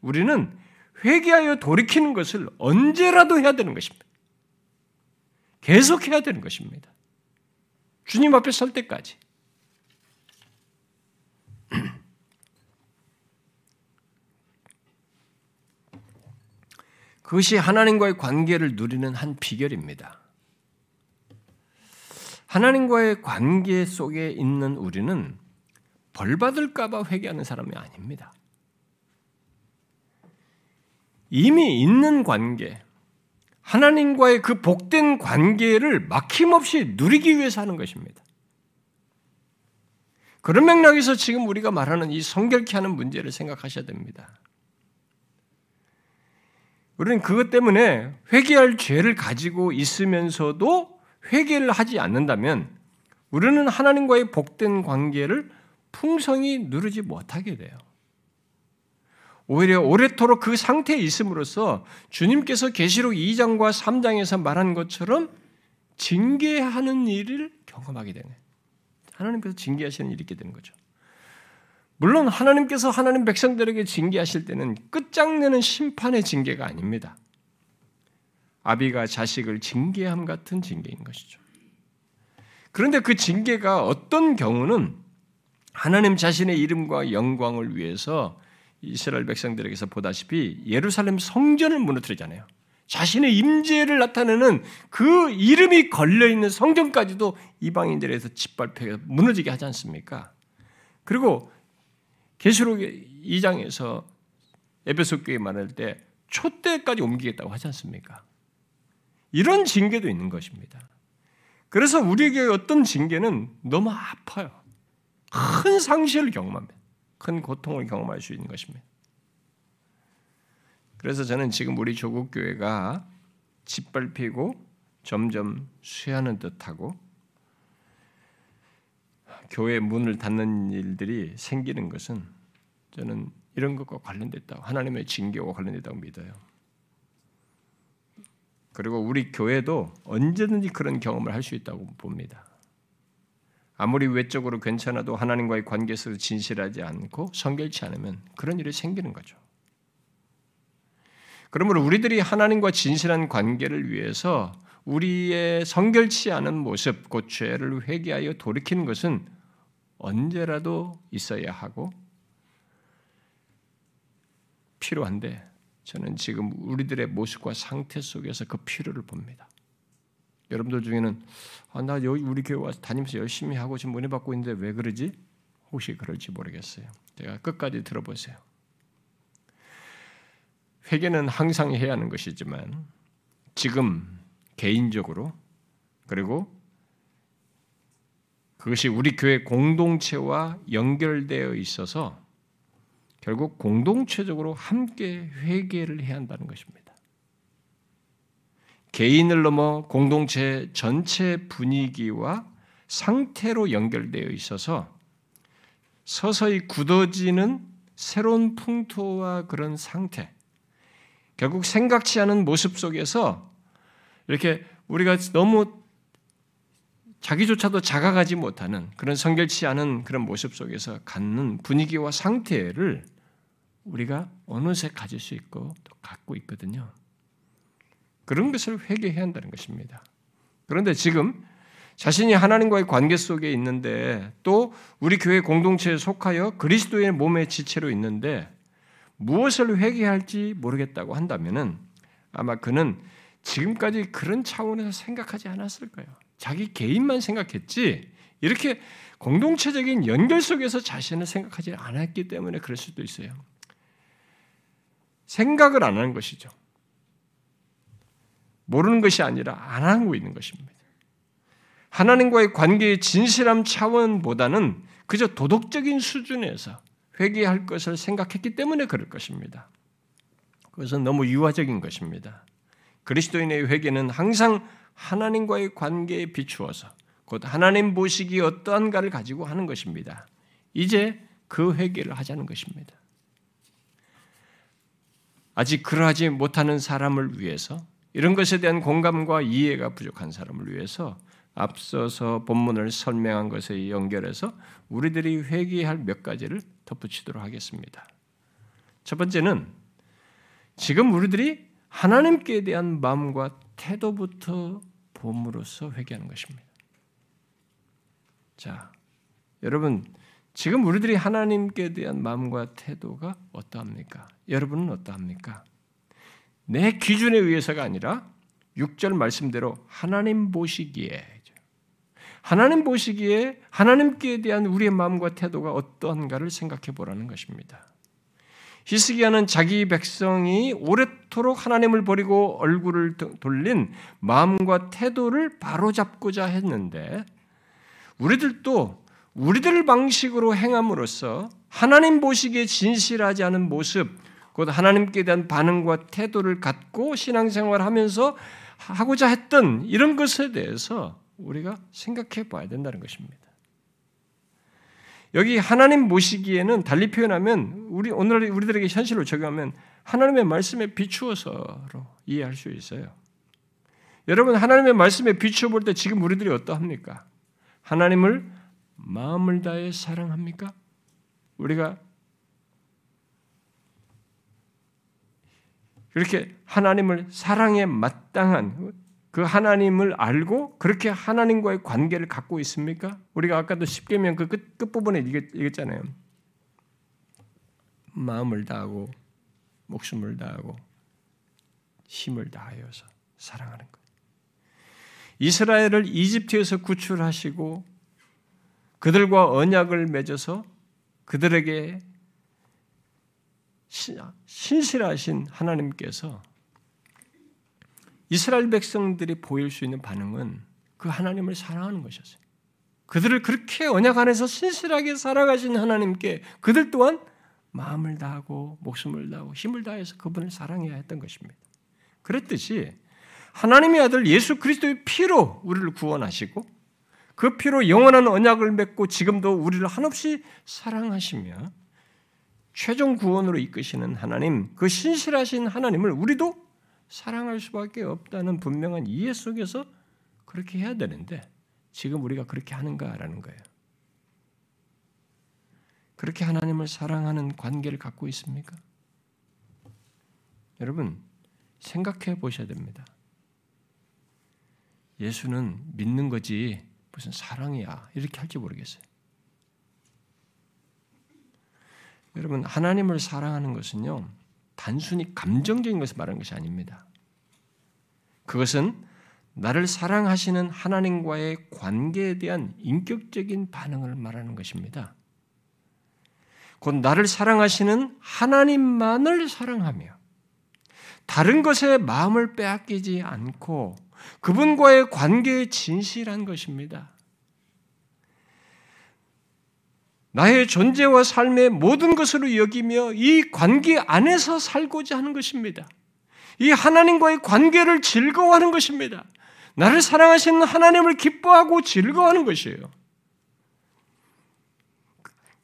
우리는 회개하여 돌이키는 것을 언제라도 해야 되는 것입니다. 계속 해야 되는 것입니다. 주님 앞에 설 때까지. 그것이 하나님과의 관계를 누리는 한 비결입니다. 하나님과의 관계 속에 있는 우리는 벌 받을까봐 회개하는 사람이 아닙니다. 이미 있는 관계, 하나님과의 그 복된 관계를 막힘없이 누리기 위해서 하는 것입니다. 그런 맥락에서 지금 우리가 말하는 이 성결케 하는 문제를 생각하셔야 됩니다. 우리는 그것 때문에 회개할 죄를 가지고 있으면서도 회개를 하지 않는다면 우리는 하나님과의 복된 관계를 풍성히 누르지 못하게 돼요. 오히려 오래도록 그 상태에 있음으로써 주님께서 계시록 2장과 3장에서 말한 것처럼 징계하는 일을 경험하게 되네. 하나님께서 징계하시는 일이 있게 되는 거죠. 물론 하나님께서 하나님 백성들에게 징계하실 때는 끝장내는 심판의 징계가 아닙니다. 아비가 자식을 징계함 같은 징계인 것이죠. 그런데 그 징계가 어떤 경우는 하나님 자신의 이름과 영광을 위해서 이스라엘 백성들에게서 보다시피 예루살렘 성전을 무너뜨리잖아요. 자신의 임재를 나타내는 그 이름이 걸려 있는 성전까지도 이방인들에서 짓밟혀 무너지게 하지 않습니까? 그리고 계시록 2장에서 에베소 교회 말할 때 초대까지 옮기겠다고 하지 않습니까? 이런 징계도 있는 것입니다. 그래서 우리에게 어떤 징계는 너무 아파요. 큰 상실을 경험합니다. 큰 고통을 경험할 수 있는 것입니다. 그래서 저는 지금 우리 조국 교회가 짓밟히고 점점 쇠하는 듯하고 교회 문을 닫는 일들이 생기는 것은 저는 이런 것과 관련됐다고 하나님의 징계와 관련됐다고 믿어요. 그리고 우리 교회도 언제든지 그런 경험을 할 수 있다고 봅니다. 아무리 외적으로 괜찮아도 하나님과의 관계에서 진실하지 않고 성결치 않으면 그런 일이 생기는 거죠. 그러므로 우리들이 하나님과 진실한 관계를 위해서 우리의 성결치 않은 모습, 곧 죄를 회개하여 돌이키는 것은 언제라도 있어야 하고 필요한데 저는 지금 우리들의 모습과 상태 속에서 그 필요를 봅니다. 여러분들 중에는 아, 나 여기 우리 교회 와서 다니면서 열심히 하고 지금 은혜 받고 있는데 왜 그러지? 혹시 그럴지 모르겠어요. 제가 끝까지 들어보세요. 회개는 항상 해야 하는 것이지만 지금 개인적으로 그리고 그것이 우리 교회 공동체와 연결되어 있어서 결국 공동체적으로 함께 회개를 해야 한다는 것입니다. 개인을 넘어 공동체 전체 분위기와 상태로 연결되어 있어서 서서히 굳어지는 새로운 풍토와 그런 상태, 결국 생각지 않은 모습 속에서 이렇게 우리가 너무 자기조차도 자각하지 못하는 그런 성결치 않은 그런 모습 속에서 갖는 분위기와 상태를 우리가 어느새 가질 수 있고 또 갖고 있거든요. 그런 것을 회개해야 한다는 것입니다. 그런데 지금 자신이 하나님과의 관계 속에 있는데 또 우리 교회 공동체에 속하여 그리스도의 몸의 지체로 있는데 무엇을 회개할지 모르겠다고 한다면은 아마 그는 지금까지 그런 차원에서 생각하지 않았을 거예요. 자기 개인만 생각했지 이렇게 공동체적인 연결 속에서 자신을 생각하지 않았기 때문에 그럴 수도 있어요. 생각을 안 하는 것이죠. 모르는 것이 아니라 안 하고 있는 것입니다. 하나님과의 관계의 진실함 차원보다는 그저 도덕적인 수준에서 회개할 것을 생각했기 때문에 그럴 것입니다. 그것은 너무 유화적인 것입니다. 그리스도인의 회개는 항상 하나님과의 관계에 비추어서 곧 하나님 보시기 어떠한가를 가지고 하는 것입니다. 이제 그 회개를 하자는 것입니다. 아직 그러하지 못하는 사람을 위해서 이런 것에 대한 공감과 이해가 부족한 사람을 위해서 앞서서 본문을 설명한 것에 연결해서 우리들이 회개할 몇 가지를 덧붙이도록 하겠습니다. 첫 번째는 지금 우리들이 하나님께 대한 마음과 태도부터 봄으로써 회개하는 것입니다. 자, 여러분 지금 우리들이 하나님께 대한 마음과 태도가 어떠합니까? 여러분은 어떠합니까? 내 기준에 의해서가 아니라 6절 말씀대로 하나님 보시기에 하나님 보시기에 하나님께 대한 우리의 마음과 태도가 어떠한가를 생각해 보라는 것입니다. 히스기야는 자기 백성이 오랫도록 하나님을 버리고 얼굴을 돌린 마음과 태도를 바로잡고자 했는데 우리들도 우리들 방식으로 행함으로써 하나님 보시기에 진실하지 않은 모습, 곧 하나님께 대한 반응과 태도를 갖고 신앙생활을 하면서 하고자 했던 이런 것에 대해서 우리가 생각해 봐야 된다는 것입니다. 여기 하나님 모시기에는 달리 표현하면 우리 오늘 우리들에게 현실로 적용하면 하나님의 말씀에 비추어서로 이해할 수 있어요. 여러분 하나님의 말씀에 비추어 볼 때 지금 우리들이 어떠합니까? 하나님을 마음을 다해 사랑합니까? 우리가 그렇게 하나님을 사랑에 마땅한 그 하나님을 알고 그렇게 하나님과의 관계를 갖고 있습니까? 우리가 아까도 십계명 그 끝, 끝부분에 얘기했잖아요. 마음을 다하고 목숨을 다하고 힘을 다하여서 사랑하는 것. 이스라엘을 이집트에서 구출하시고 그들과 언약을 맺어서 그들에게 신실하신 하나님께서 이스라엘 백성들이 보일 수 있는 반응은 그 하나님을 사랑하는 것이었어요. 그들을 그렇게 언약 안에서 신실하게 살아가신 하나님께 그들 또한 마음을 다하고 목숨을 다하고 힘을 다해서 그분을 사랑해야 했던 것입니다. 그랬듯이 하나님의 아들 예수 그리스도의 피로 우리를 구원하시고 그 피로 영원한 언약을 맺고 지금도 우리를 한없이 사랑하시며 최종 구원으로 이끄시는 하나님, 그 신실하신 하나님을 우리도 사랑할 수밖에 없다는 분명한 이해 속에서 그렇게 해야 되는데 지금 우리가 그렇게 하는가라는 거예요. 그렇게 하나님을 사랑하는 관계를 갖고 있습니까? 여러분, 생각해 보셔야 됩니다. 예수는 믿는 거지 무슨 사랑이야 이렇게 할지 모르겠어요. 여러분 하나님을 사랑하는 것은요 단순히 감정적인 것을 말하는 것이 아닙니다. 그것은 나를 사랑하시는 하나님과의 관계에 대한 인격적인 반응을 말하는 것입니다. 곧 나를 사랑하시는 하나님만을 사랑하며 다른 것에 마음을 빼앗기지 않고 그분과의 관계에 진실한 것입니다. 나의 존재와 삶의 모든 것으로 여기며 이 관계 안에서 살고자 하는 것입니다. 이 하나님과의 관계를 즐거워하는 것입니다. 나를 사랑하시는 하나님을 기뻐하고 즐거워하는 것이에요.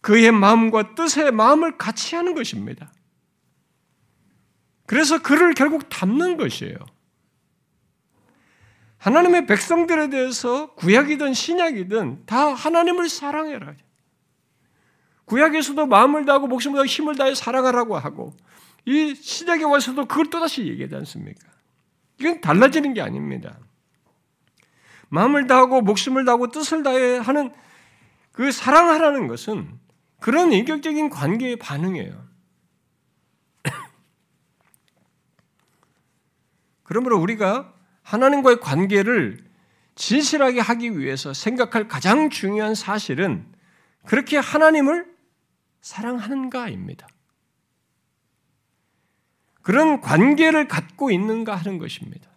그의 마음과 뜻의 마음을 같이 하는 것입니다. 그래서 그를 결국 담는 것이에요. 하나님의 백성들에 대해서 구약이든 신약이든 다 하나님을 사랑해라. 구약에서도 마음을 다하고 목숨을 다하고 힘을 다해 사랑하라고 하고 이 신약에 와서도 그걸 또다시 얘기하지 않습니까? 이건 달라지는 게 아닙니다. 마음을 다하고 목숨을 다하고 뜻을 다해 하는 그 사랑하라는 것은 그런 인격적인 관계의 반응이에요. 그러므로 우리가 하나님과의 관계를 진실하게 하기 위해서 생각할 가장 중요한 사실은 그렇게 하나님을 사랑하는가입니다. 그런 관계를 갖고 있는가 하는 것입니다.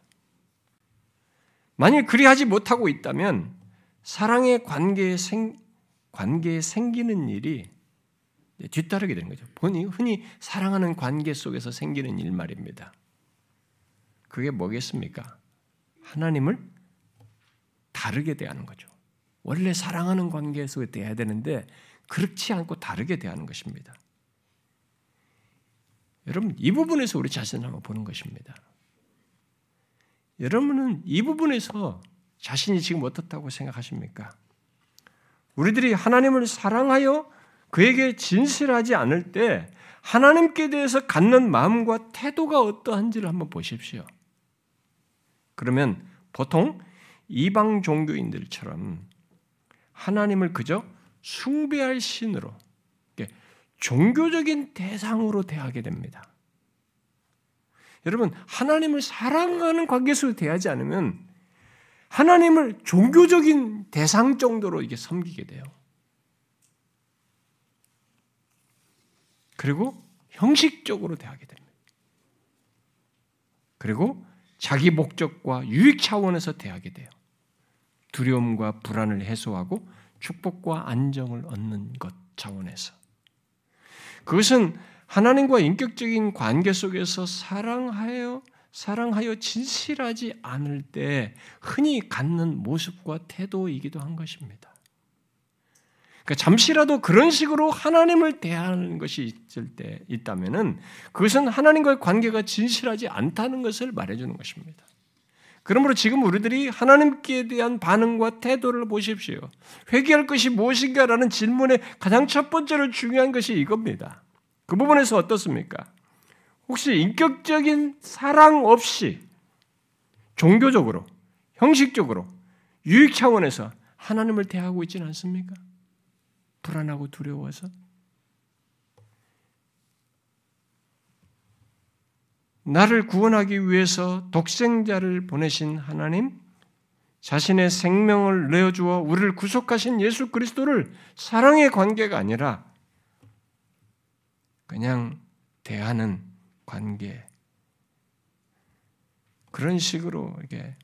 만일 그리하지 못하고 있다면 사랑의 관계에, 생, 관계에 생기는 일이 뒤따르게 되는 거죠. 본이 흔히 사랑하는 관계 속에서 생기는 일 말입니다. 그게 뭐겠습니까? 하나님을 다르게 대하는 거죠. 원래 사랑하는 관계 속에 대해야 되는데 그렇지 않고 다르게 대하는 것입니다. 여러분 이 부분에서 우리 자신을 한번 보는 것입니다. 여러분은 이 부분에서 자신이 지금 어떻다고 생각하십니까? 우리들이 하나님을 사랑하여 그에게 진실하지 않을 때 하나님께 대해서 갖는 마음과 태도가 어떠한지를 한번 보십시오. 그러면 보통 이방 종교인들처럼 하나님을 그저 숭배할 신으로 종교적인 대상으로 대하게 됩니다. 여러분 하나님을 사랑하는 관계 속에 대하지 않으면 하나님을 종교적인 대상 정도로 이게 섬기게 돼요. 그리고 형식적으로 대하게 됩니다. 그리고 자기 목적과 유익 차원에서 대하게 돼요. 두려움과 불안을 해소하고 축복과 안정을 얻는 것 차원에서. 그것은 하나님과 인격적인 관계 속에서 사랑하여 사랑하여 진실하지 않을 때 흔히 갖는 모습과 태도이기도 한 것입니다. 그러니까 잠시라도 그런 식으로 하나님을 대하는 것이 있을 때 있다면은 그것은 하나님과의 관계가 진실하지 않다는 것을 말해주는 것입니다. 그러므로 지금 우리들이 하나님께 대한 반응과 태도를 보십시오. 회개할 것이 무엇인가라는 질문의 가장 첫 번째로 중요한 것이 이겁니다. 그 부분에서 어떻습니까? 혹시 인격적인 사랑 없이 종교적으로, 형식적으로, 유익 차원에서 하나님을 대하고 있지는 않습니까? 불안하고 두려워서? 나를 구원하기 위해서 독생자를 보내신 하나님, 자신의 생명을 내어주어 우리를 구속하신 예수 그리스도를 사랑의 관계가 아니라 그냥 대하는 관계. 그런 식으로 이게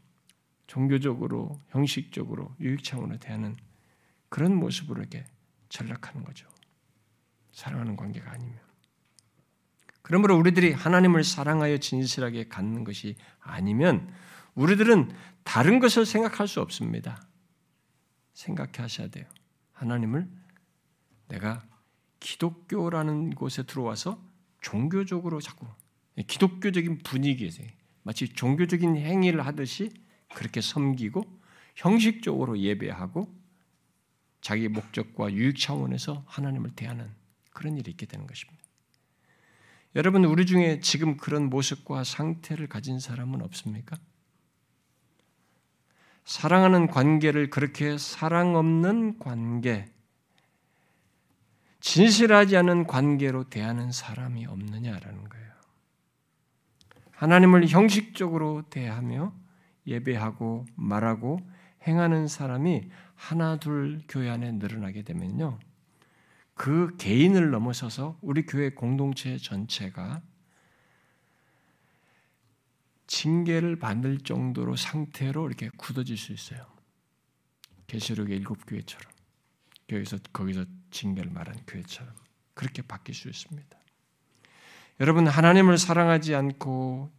종교적으로, 형식적으로, 유익 차원으로 대하는 그런 모습으로 이렇게 전락하는 거죠. 사랑하는 관계가 아니면. 그러므로 우리들이 하나님을 사랑하여 진실하게 갖는 것이 아니면 우리들은 다른 것을 생각할 수 없습니다. 생각해 하셔야 돼요. 하나님을 내가 기독교라는 곳에 들어와서 종교적으로 자꾸 기독교적인 분위기에서 마치 종교적인 행위를 하듯이 그렇게 섬기고 형식적으로 예배하고 자기 목적과 유익 차원에서 하나님을 대하는 그런 일이 있게 되는 것입니다. 여러분 우리 중에 지금 그런 모습과 상태를 가진 사람은 없습니까? 사랑하는 관계를 그렇게 사랑 없는 관계, 진실하지 않은 관계로 대하는 사람이 없느냐라는 거예요. 하나님을 형식적으로 대하며 예배하고 말하고 행하는 사람이 하나 둘 교회 안에 늘어나게 되면요. 그 개인을 넘어서서 우리 교회 공동체 전체가 징계를 받을 정도로 상태로 이렇게 굳어질 수 있어요. 계시록의 일곱 교회처럼 여기서 거기서 징계를 말한 교회처럼 그렇게 바뀔 수 있습니다. 여러분 하나님을 사랑하지 않고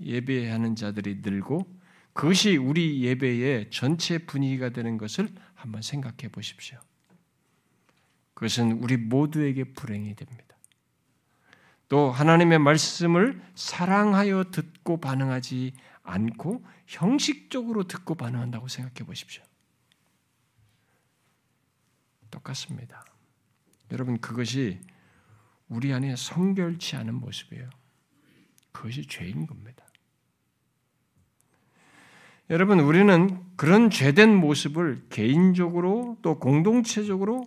예배하는 자들이 늘고 그것이 우리 예배의 전체 분위기가 되는 것을 한번 생각해 보십시오. 그것은 우리 모두에게 불행이 됩니다. 또 하나님의 말씀을 사랑하여 듣고 반응하지 않고 형식적으로 듣고 반응한다고 생각해 보십시오. 똑같습니다. 여러분 그것이 우리 안에 성결치 않은 모습이에요. 그것이 죄인 겁니다. 여러분 우리는 그런 죄된 모습을 개인적으로 또 공동체적으로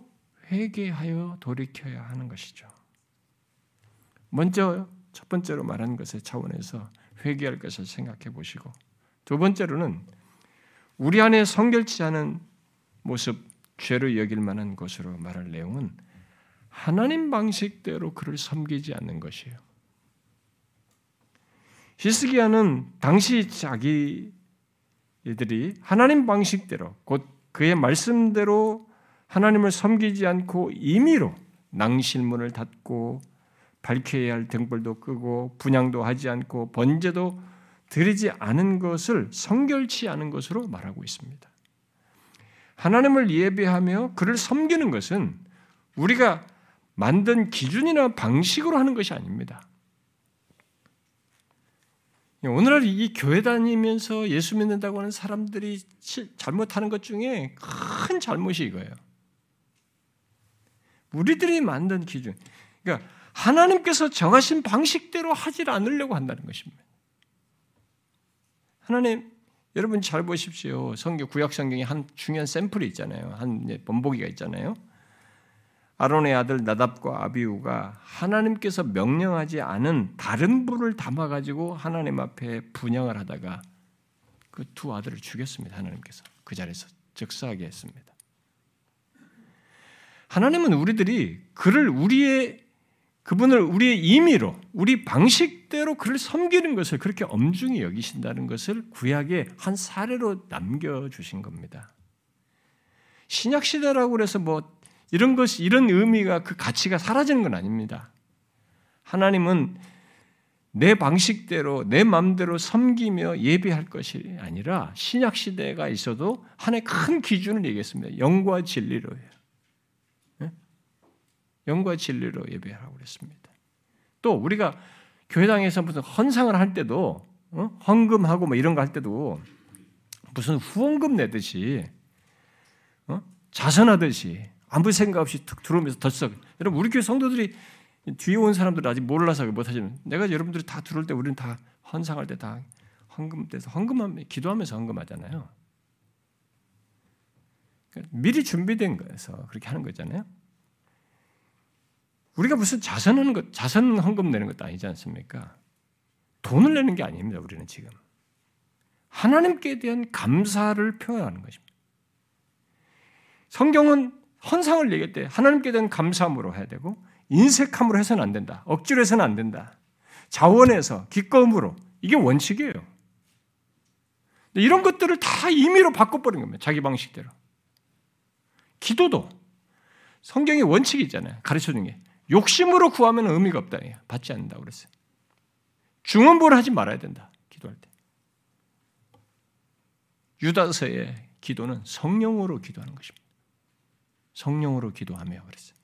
회개하여 돌이켜야 하는 것이죠. 먼저 첫 번째로 말한 것의 차원에서 회개할 것을 생각해 보시고 두 번째로는 우리 안에 성결치 않은 모습, 죄로 여길 만한 것으로 말할 내용은 하나님 방식대로 그를 섬기지 않는 것이에요. 히스기야는 당시 자기 이들이 하나님 방식대로 곧 그의 말씀대로 하나님을 섬기지 않고 임의로 낭실문을 닫고 밝혀야 할 등불도 끄고 분양도 하지 않고 번제도 드리지 않은 것을 성결치 않은 것으로 말하고 있습니다. 하나님을 예배하며 그를 섬기는 것은 우리가 만든 기준이나 방식으로 하는 것이 아닙니다. 오늘날 이 교회 다니면서 예수 믿는다고 하는 사람들이 잘못하는 것 중에 큰 잘못이 이거예요. 우리들이 만든 기준. 그러니까 하나님께서 정하신 방식대로 하지 않으려고 한다는 것입니다. 하나님, 여러분 잘 보십시오. 성경 구약 성경에 한 중요한 샘플이 있잖아요. 한 본보기가 있잖아요. 아론의 아들 나답과 아비우가 하나님께서 명령하지 않은 다른 불을 담아 가지고 하나님 앞에 분양을 하다가 그 두 아들을 죽였습니다. 하나님께서 그 자리에서 즉사하게 했습니다. 하나님은 우리들이 그를 우리의 그분을 우리의 임의로 우리 방식대로 그를 섬기는 것을 그렇게 엄중히 여기신다는 것을 구약의 한 사례로 남겨 주신 겁니다. 신약 시대라고 그래서 뭐 이런 것이 이런 의미가 그 가치가 사라지는 건 아닙니다. 하나님은 내 방식대로 내 마음대로 섬기며 예배할 것이 아니라 신약 시대가 있어도 하나의 큰 기준을 얘기했습니다. 영과 진리로예요. 영과 진리로 예배하라고 그랬습니다. 또 우리가 교회당에서 무슨 헌상을 할 때도 어? 헌금하고 뭐 이런 거 할 때도 무슨 후원금 내듯이 어? 자선하듯이 아무 생각 없이 툭 들어오면서 덜썩 여러분 우리 교회 성도들이 뒤에 온 사람들 아직 몰라서 못하지만 내가 여러분들이 다 들어올 때 우리는 다 헌상할 때 다 헌금 때서 헌금하면 기도하면서 헌금하잖아요. 그러니까 미리 준비된 거에서 그렇게 하는 거잖아요. 우리가 무슨 자선하는 것, 자선 헌금 내는 것도 아니지 않습니까? 돈을 내는 게 아닙니다. 우리는 지금 하나님께 대한 감사를 표현하는 것입니다. 성경은 헌상을 얘기할 때 하나님께 대한 감사함으로 해야 되고 인색함으로 해서는 안 된다. 억지로 해서는 안 된다. 자원해서 기꺼움으로 이게 원칙이에요. 이런 것들을 다 임의로 바꿔버린 겁니다. 자기 방식대로. 기도도 성경의 원칙이 있잖아요. 가르쳐 준 게. 욕심으로 구하면 의미가 없다. 받지 않는다고 그랬어요. 중언부를 하지 말아야 된다. 기도할 때. 유다서의 기도는 성령으로 기도하는 것입니다. 성령으로 기도하며 그랬어요.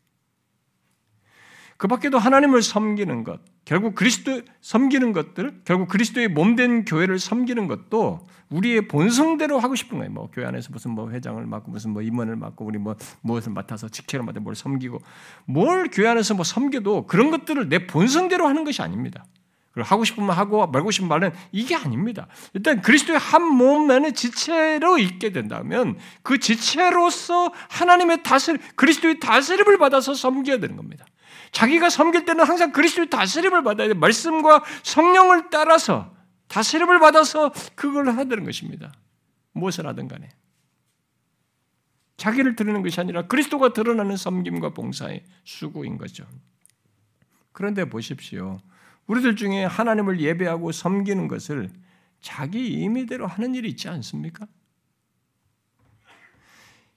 그 밖에도 하나님을 섬기는 것, 결국 그리스도 섬기는 것들, 결국 그리스도의 몸 된 교회를 섬기는 것도 우리의 본성대로 하고 싶은 거예요. 뭐 교회 안에서 무슨 뭐 회장을 맡고 무슨 뭐 임원을 맡고 우리 뭐 무엇을 맡아서 직책을 맡아 뭘 섬기고 뭘 교회 안에서 뭐 섬겨도 그런 것들을 내 본성대로 하는 것이 아닙니다. 그리고 하고 싶으면 하고 말고 싶으면 말은 이게 아닙니다. 일단 그리스도의 한 몸 안에 지체로 있게 된다면 그 지체로서 하나님의 다스림, 그리스도의 다스림을 받아서 섬겨야 되는 겁니다. 자기가 섬길 때는 항상 그리스도의 다스림을 받아야 돼. 말씀과 성령을 따라서 다스림을 받아서 그걸 해야 되는 것입니다. 무엇을 하든 간에. 자기를 드리는 것이 아니라 그리스도가 드러나는 섬김과 봉사의 수고인 거죠. 그런데 보십시오. 우리들 중에 하나님을 예배하고 섬기는 것을 자기 임의대로 하는 일이 있지 않습니까?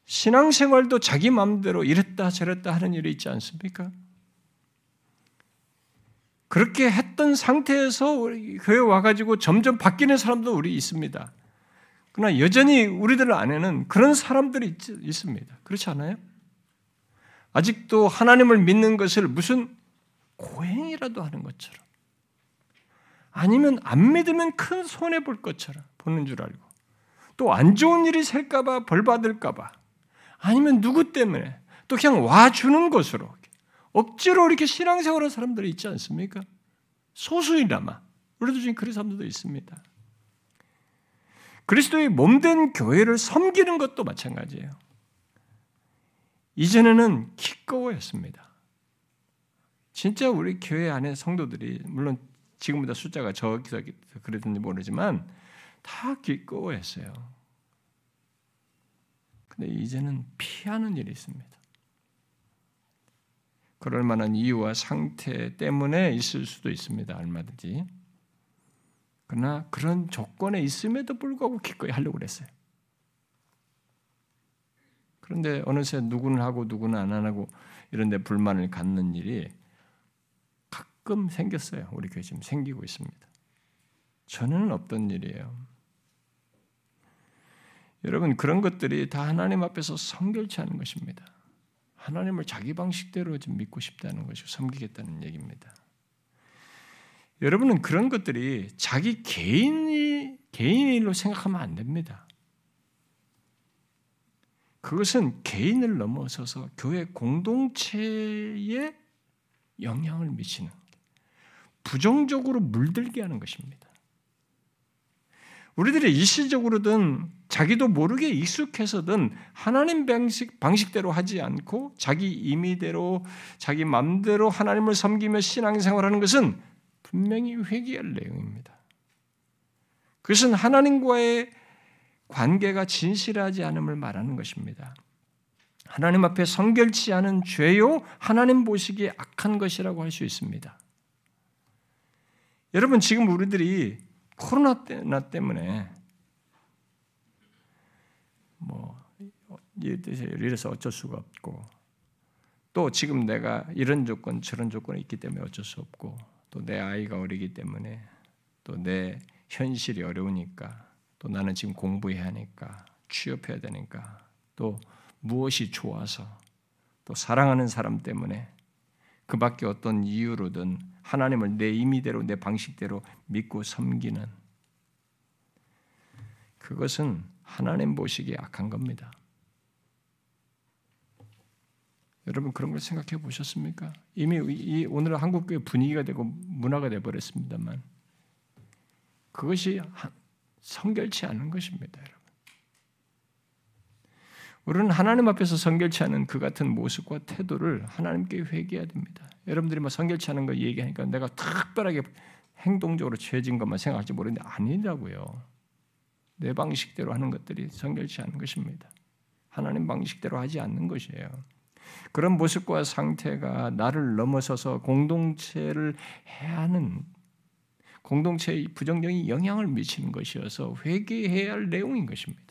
신앙생활도 자기 마음대로 이랬다 저랬다 하는 일이 있지 않습니까? 그렇게 했던 상태에서 교회 와가지고 점점 바뀌는 사람도 우리 있습니다. 그러나 여전히 우리들 안에는 그런 사람들이 있, 습니다 그렇지 않아요? 아직도 하나님을 믿는 것을 무슨 고행이라도 하는 것처럼 아니면 안 믿으면 큰 손해 볼 것처럼 보는 줄 알고 또 안 좋은 일이 생까봐 벌 받을까 봐 아니면 누구 때문에 또 그냥 와 주는 것으로 억지로 이렇게 신앙생활 하는 사람들이 있지 않습니까? 소수이나마 우리도 중에 그런 사람들도 있습니다. 그리스도의 몸된 교회를 섬기는 것도 마찬가지예요. 이전에는 기꺼워했습니다. 진짜 우리 교회 안에 성도들이 물론 지금보다 숫자가 적기서 그랬는지 모르지만 다 기꺼워했어요. 근데 이제는 피하는 일이 있습니다. 그럴 만한 이유와 상태 때문에 있을 수도 있습니다. 얼마든지. 그러나 그런 조건에 있음에도 불구하고 기꺼이 하려고 그랬어요. 그런데 어느새 누구는 하고 누구는 안 하고 이런 데 불만을 갖는 일이 가끔 생겼어요. 우리 교회 지금 생기고 있습니다. 저는 없던 일이에요. 여러분 그런 것들이 다 하나님 앞에서 성결치 않은 것입니다. 하나님을 자기 방식대로 좀 믿고 싶다는 것이 섬기겠다는 얘기입니다. 여러분은 그런 것들이 자기 개인이 개인 일로 생각하면 안 됩니다. 그것은 개인을 넘어서서 교회 공동체에 영향을 미치는 부정적으로 물들게 하는 것입니다. 우리들이 일시적으로든 자기도 모르게 익숙해서든 하나님 방식, 방식대로 하지 않고 자기 임의대로 자기 마음대로 하나님을 섬기며 신앙생활하는 것은 분명히 회개할 내용입니다. 그것은 하나님과의 관계가 진실하지 않음을 말하는 것입니다. 하나님 앞에 성결치 않은 죄요 하나님 보시기에 악한 것이라고 할 수 있습니다. 여러분 지금 우리들이 코로나 때문에 뭐 이래서 어쩔 수가 없고 또 지금 내가 이런 조건 저런 조건이 있기 때문에 어쩔 수 없고 또 내 아이가 어리기 때문에 또 내 현실이 어려우니까 또 나는 지금 공부해야 하니까 취업해야 되니까 또 무엇이 좋아서 또 사랑하는 사람 때문에 그 밖에 어떤 이유로든 하나님을 내 임의대로 내 방식대로 믿고 섬기는 그것은 하나님 보시기에 악한 겁니다. 여러분 그런 걸 생각해 보셨습니까? 이미 오늘 한국 교회 분위기가 되고 문화가 돼 버렸습니다만 그것이 성결치 않은 것입니다, 여러분. 우리는 하나님 앞에서 성결치 않은 그 같은 모습과 태도를 하나님께 회개해야 됩니다. 여러분들이 뭐 성결치 않은 거 얘기하니까 내가 특별하게 행동적으로 죄진 것만 생각할지 모르는데 아니라고요. 내 방식대로 하는 것들이 성결치 않은 것입니다. 하나님 방식대로 하지 않는 것이에요. 그런 모습과 상태가 나를 넘어서서 공동체를 해야 하는 공동체의 부정적인 영향을 미치는 것이어서 회개해야 할 내용인 것입니다.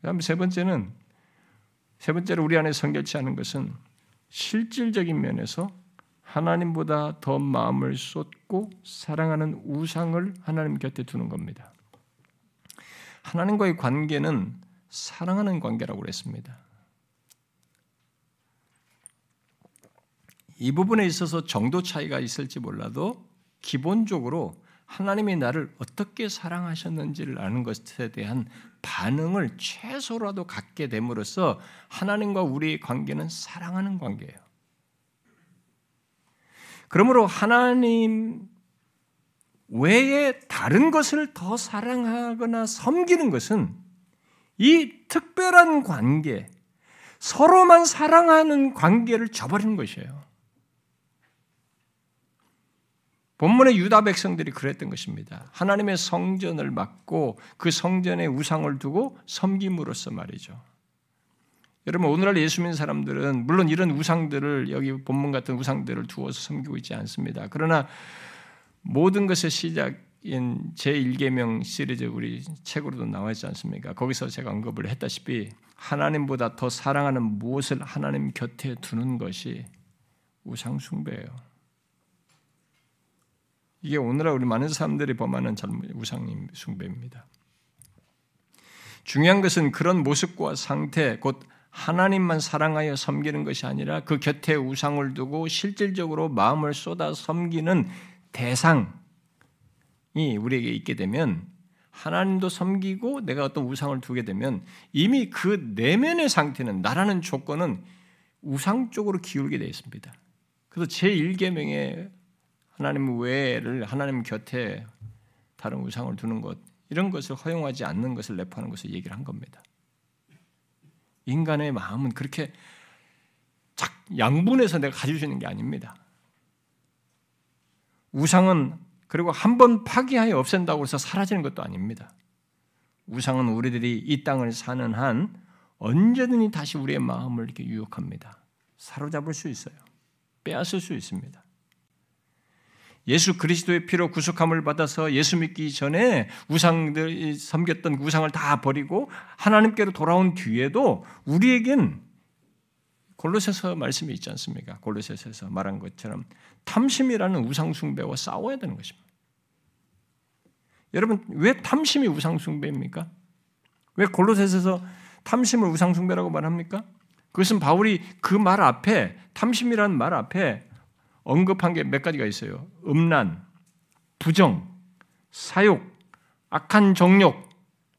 그다음에 세 번째는 세 번째로 우리 안에 성결치 않은 것은 실질적인 면에서 하나님보다 더 마음을 쏟고 사랑하는 우상을 하나님 곁에 두는 겁니다. 하나님과의 관계는 사랑하는 관계라고 그랬습니다. 이 부분에 있어서 정도 차이가 있을지 몰라도 기본적으로 하나님이 나를 어떻게 사랑하셨는지를 아는 것에 대한 반응을 최소라도 갖게 됨으로써 하나님과 우리의 관계는 사랑하는 관계예요. 그러므로 하나님 외에 다른 것을 더 사랑하거나 섬기는 것은 이 특별한 관계, 서로만 사랑하는 관계를 저버리는 것이에요. 본문의 유다 백성들이 그랬던 것입니다. 하나님의 성전을 막고 그 성전에 우상을 두고 섬김으로써 말이죠. 여러분 오늘날 예수 믿는 사람들은 물론 이런 우상들을 여기 본문 같은 우상들을 두어서 섬기고 있지 않습니다. 그러나 모든 것의 시작인 제1계명 시리즈 우리 책으로도 나와 있지 않습니까? 거기서 제가 언급을 했다시피 하나님보다 더 사랑하는 무엇을 하나님 곁에 두는 것이 우상 숭배예요. 이게 오늘날 우리 많은 사람들이 범하는 우상 숭배입니다. 중요한 것은 그런 모습과 상태, 곧 하나님만 사랑하여 섬기는 것이 아니라 그 곁에 우상을 두고 실질적으로 마음을 쏟아 섬기는 대상이 우리에게 있게 되면 하나님도 섬기고 내가 어떤 우상을 두게 되면 이미 그 내면의 상태는 나라는 조건은 우상 쪽으로 기울게 되어 있습니다. 그래서 제1계명에 하나님 외를 하나님 곁에 다른 우상을 두는 것 이런 것을 허용하지 않는 것을 내포하는 것을 얘기를 한 겁니다. 인간의 마음은 그렇게 양분해서 내가 가질 수 있는 게 아닙니다. 우상은 그리고 한 번 파기하여 없앤다고 해서 사라지는 것도 아닙니다. 우상은 우리들이 이 땅을 사는 한 언제든지 다시 우리의 마음을 이렇게 유혹합니다. 사로잡을 수 있어요. 빼앗을 수 있습니다. 예수 그리스도의 피로 구속함을 받아서 예수 믿기 전에 우상들 섬겼던 우상을 다 버리고 하나님께로 돌아온 뒤에도 우리에겐 골로새서 말씀이 있지 않습니까? 골로새서에서 말한 것처럼 탐심이라는 우상 숭배와 싸워야 되는 것입니다. 여러분 왜 탐심이 우상 숭배입니까? 왜 골로새서에서 탐심을 우상 숭배라고 말합니까? 그것은 바울이 그 말 앞에 탐심이라는 말 앞에 언급한 게 몇 가지가 있어요. 음란, 부정, 사욕, 악한 정욕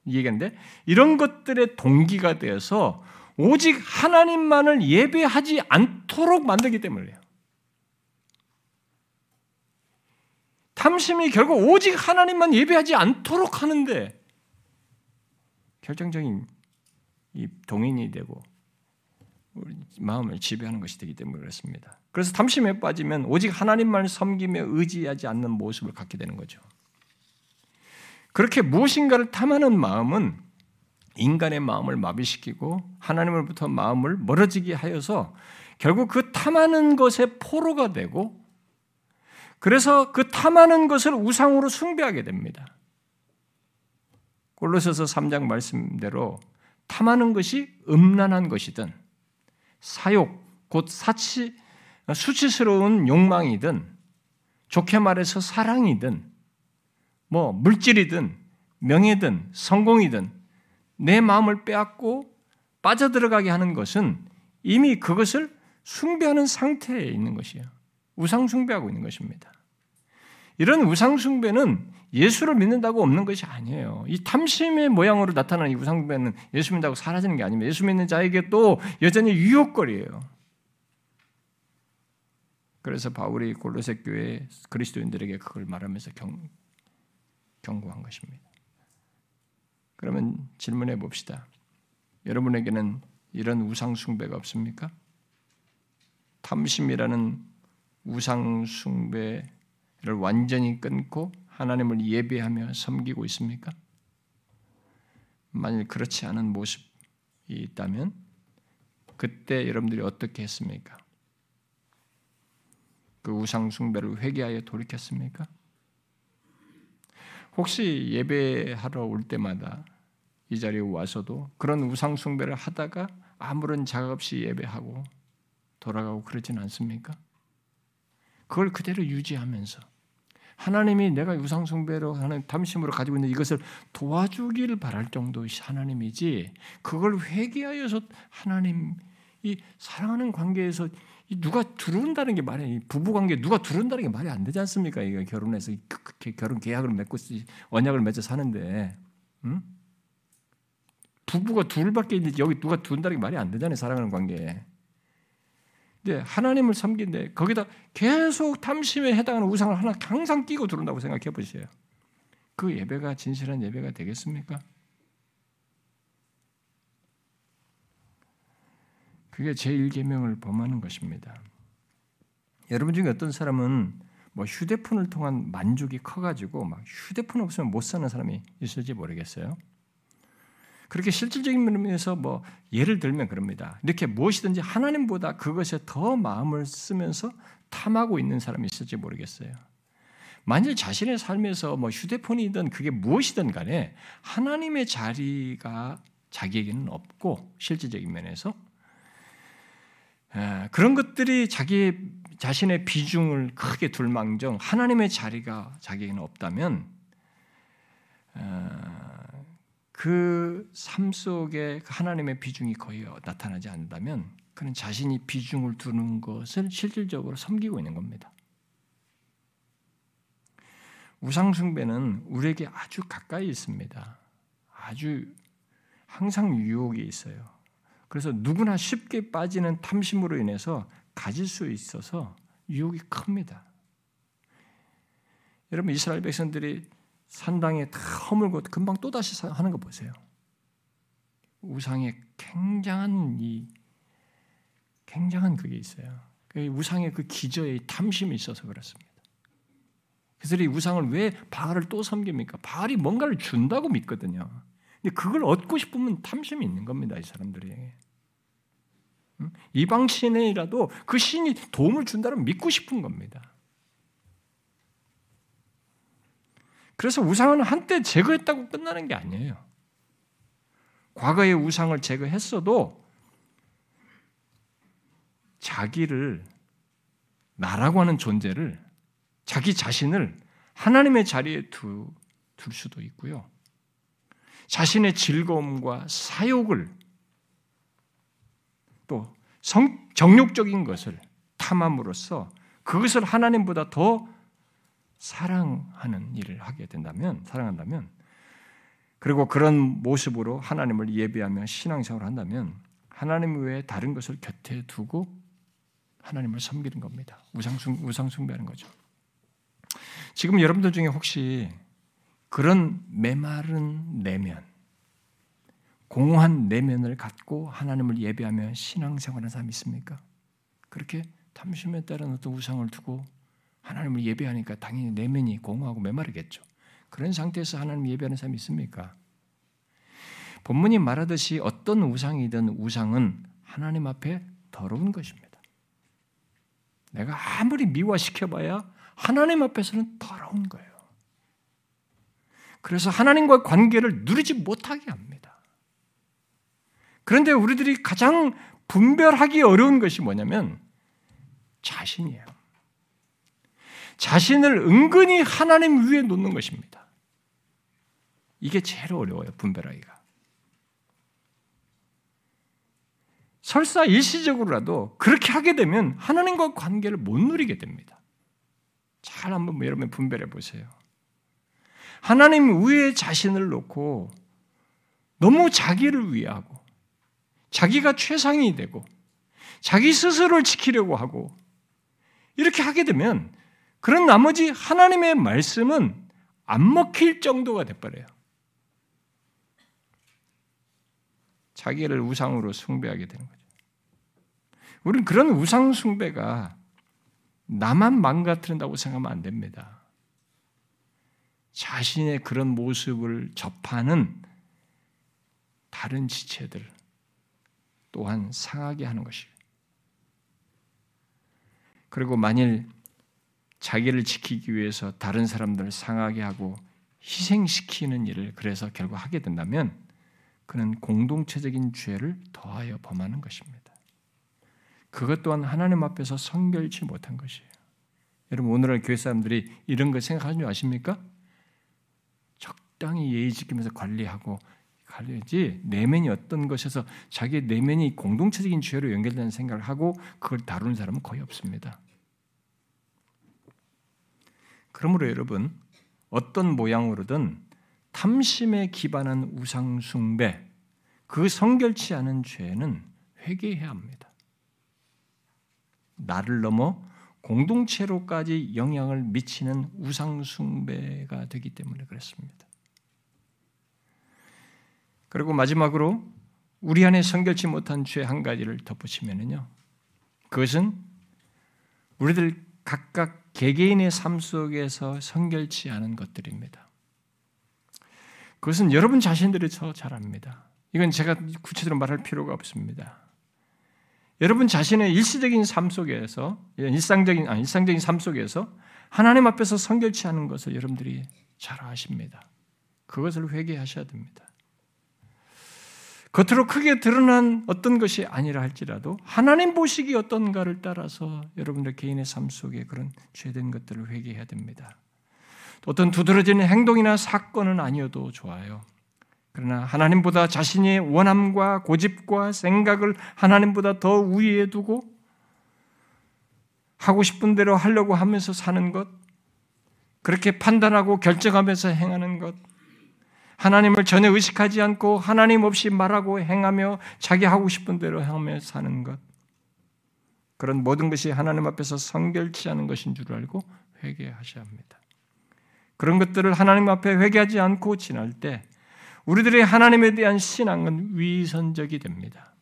얘기인데 이런 것들의 동기가 되어서 오직 하나님만을 예배하지 않도록 만들기 때문이에요. 탐심이 결국 오직 하나님만 예배하지 않도록 하는데 결정적인 이 동인이 되고 우리 마음을 지배하는 것이 되기 때문에 그렇습니다. 그래서 탐심에 빠지면 오직 하나님만 섬기며 의지하지 않는 모습을 갖게 되는 거죠. 그렇게 무엇인가를 탐하는 마음은 인간의 마음을 마비시키고 하나님으로부터 마음을 멀어지게 하여서 결국 그 탐하는 것의 포로가 되고 그래서 그 탐하는 것을 우상으로 숭배하게 됩니다. 골로새서 3장 말씀대로 탐하는 것이 음란한 것이든 사욕, 곧 사치, 수치스러운 욕망이든 좋게 말해서 사랑이든 뭐 물질이든 명예든 성공이든 내 마음을 빼앗고 빠져들어가게 하는 것은 이미 그것을 숭배하는 상태에 있는 것이에요. 우상 숭배하고 있는 것입니다. 이런 우상 숭배는 예수를 믿는다고 없는 것이 아니에요. 이 탐심의 모양으로 나타나는 이 우상 숭배는 예수 믿는다고 사라지는 게 아닙니다. 예수 믿는 자에게 또 여전히 유혹거리예요. 그래서 바울이 골로새 교회 그리스도인들에게 그걸 말하면서 경, 경고한 것입니다. 그러면 질문해 봅시다. 여러분에게는 이런 우상 숭배가 없습니까? 탐심이라는 우상 숭배를 완전히 끊고 하나님을 예배하며 섬기고 있습니까? 만일 그렇지 않은 모습이 있다면 그때 여러분들이 어떻게 했습니까? 그 우상 숭배를 회개하여 돌이켰습니까? 혹시 예배하러 올 때마다 이 자리에 와서도 그런 우상 숭배를 하다가 아무런 자각 없이 예배하고 돌아가고 그러진 않습니까? 그걸 그대로 유지하면서 하나님이 내가 우상 숭배로 하는 탐심으로 가지고 있는 이것을 도와주기를 바랄 정도의 하나님이지 그걸 회개하여서 하나님 이 사랑하는 관계에서 누가 들어온다는 게 말이 부부 관계 누가 들어온다는 게 말이 안 되지 않습니까? 이거 결혼해서 결혼 계약을 맺고 언약을 맺어 사는데 응? 부부가 둘밖에 있는데 여기 누가 두다는 게 말이 안 되잖아요. 사랑하는 관계에. 근데 하나님을 섬긴데 거기다 계속 탐심에 해당하는 우상을 하나 항상 끼고 들어온다고 생각해 보세요. 그 예배가 진실한 예배가 되겠습니까? 그게 제1계명을 범하는 것입니다. 여러분 중에 어떤 사람은 뭐 휴대폰을 통한 만족이 커가지고 막 휴대폰 없으면 못 사는 사람이 있을지 모르겠어요. 그렇게 실질적인 면에서 뭐 예를 들면 그럽니다. 이렇게 무엇이든지 하나님보다 그것에 더 마음을 쓰면서 탐하고 있는 사람이 있을지 모르겠어요. 만일 자신의 삶에서 뭐 휴대폰이든 그게 무엇이든 간에 하나님의 자리가 자기에게는 없고 실질적인 면에서 그런 것들이 자기 자신의 비중을 크게 둘망정 하나님의 자리가 자기에게는 없다면 그 삶 속에 그 하나님의 비중이 거의 나타나지 않는다면 그는 자신이 비중을 두는 것을 실질적으로 섬기고 있는 겁니다. 우상숭배는 우리에게 아주 가까이 있습니다. 아주 항상 유혹이 있어요. 그래서 누구나 쉽게 빠지는 탐심으로 인해서 가질 수 있어서 유혹이 큽니다. 여러분 이스라엘 백성들이 산당에 다 허물고 금방 또 다시 하는 거 보세요. 우상의 굉장한 이 굉장한 그게 있어요. 그 우상의 그 기저에 탐심이 있어서 그렇습니다. 그래서 이 우상을 왜 바알을 또 섬깁니까? 바알이 뭔가를 준다고 믿거든요. 그걸 얻고 싶으면 탐심이 있는 겁니다, 이 사람들이. 이방 신이라도 그 신이 도움을 준다면 믿고 싶은 겁니다. 그래서 우상은 한때 제거했다고 끝나는 게 아니에요. 과거의 우상을 제거했어도 자기를 나라고 하는 존재를 자기 자신을 하나님의 자리에 두, 둘 수도 있고요. 자신의 즐거움과 사욕을 또 성, 정욕적인 것을 탐함으로써 그것을 하나님보다 더 사랑하는 일을 하게 된다면, 사랑한다면, 그리고 그런 모습으로 하나님을 예배하며 신앙생활을 한다면 하나님 외에 다른 것을 곁에 두고 하나님을 섬기는 겁니다. 우상숭, 우상숭배하는 거죠. 지금 여러분들 중에 혹시 그런 메마른 내면, 공허한 내면을 갖고 하나님을 예배하며 신앙생활하는 사람이 있습니까? 그렇게 탐심에 따른 어떤 우상을 두고 하나님을 예배하니까 당연히 내면이 공허하고 메마르겠죠. 그런 상태에서 하나님 예배하는 사람이 있습니까? 본문이 말하듯이 어떤 우상이든 우상은 하나님 앞에 더러운 것입니다. 내가 아무리 미화시켜봐야 하나님 앞에서는 더러운 거예요. 그래서 하나님과 관계를 누리지 못하게 합니다. 그런데 우리들이 가장 분별하기 어려운 것이 뭐냐면 자신이에요. 자신을 은근히 하나님 위에 놓는 것입니다. 이게 제일 어려워요, 분별하기가. 설사 일시적으로라도 그렇게 하게 되면 하나님과 관계를 못 누리게 됩니다. 잘 한번 뭐 여러분 분별해 보세요. 하나님 위에 자신을 놓고 너무 자기를 위하고 자기가 최상이 되고 자기 스스로를 지키려고 하고 이렇게 하게 되면 그런 나머지 하나님의 말씀은 안 먹힐 정도가 돼버려요. 자기를 우상으로 숭배하게 되는 거죠. 우리는 그런 우상 숭배가 나만 망가뜨린다고 생각하면 안 됩니다. 자신의 그런 모습을 접하는 다른 지체들, 또한 상하게 하는 것이에요. 그리고 만일 자기를 지키기 위해서 다른 사람들을 상하게 하고 희생시키는 일을 그래서 결국 하게 된다면 그는 공동체적인 죄를 더하여 범하는 것입니다. 그것 또한 하나님 앞에서 성결치 못한 것이에요. 여러분 오늘날 교회 사람들이 이런 거 생각하는 줄 아십니까? 적당히 예의 지키면서 관리하고 갈려지 내면이 어떤 것에서 자기 내면이 공동체적인 죄로 연결되는 생각을 하고 그걸 다루는 사람은 거의 없습니다. 그러므로 여러분 어떤 모양으로든 탐심에 기반한 우상 숭배 그 성결치 않은 죄는 회개해야 합니다. 나를 넘어 공동체로까지 영향을 미치는 우상 숭배가 되기 때문에 그렇습니다. 그리고 마지막으로 우리 안에 성결치 못한 죄 한 가지를 덧붙이면요. 그것은 우리들 각각 개개인의 삶 속에서 성결치 않은 것들입니다. 그것은 여러분 자신들이 잘 압니다. 이건 제가 구체적으로 말할 필요가 없습니다. 여러분 자신의 일시적인 삶 속에서 일상적인 아 일상적인 삶 속에서 하나님 앞에서 성결치 않은 것을 여러분들이 잘 아십니다. 그것을 회개하셔야 됩니다. 겉으로 크게 드러난 어떤 것이 아니라 할지라도 하나님 보시기 어떤가를 따라서 여러분들 개인의 삶 속에 그런 죄된 것들을 회개해야 됩니다. 어떤 두드러지는 행동이나 사건은 아니어도 좋아요. 그러나 하나님보다 자신의 원함과 고집과 생각을 하나님보다 더 우위에 두고 하고 싶은 대로 하려고 하면서 사는 것, 그렇게 판단하고 결정하면서 행하는 것, 하나님을 전혀 의식하지 않고 하나님 없이 말하고 행하며 자기 하고 싶은 대로 하며 사는 것, 그런 모든 것이 하나님 앞에서 성결치 않은 것인 줄 알고 회개하셔야 합니다. 그런 것들을 하나님 앞에 회개하지 않고 지날 때 우리들의 하나님에 대한 신앙은 위선적이 됩니다.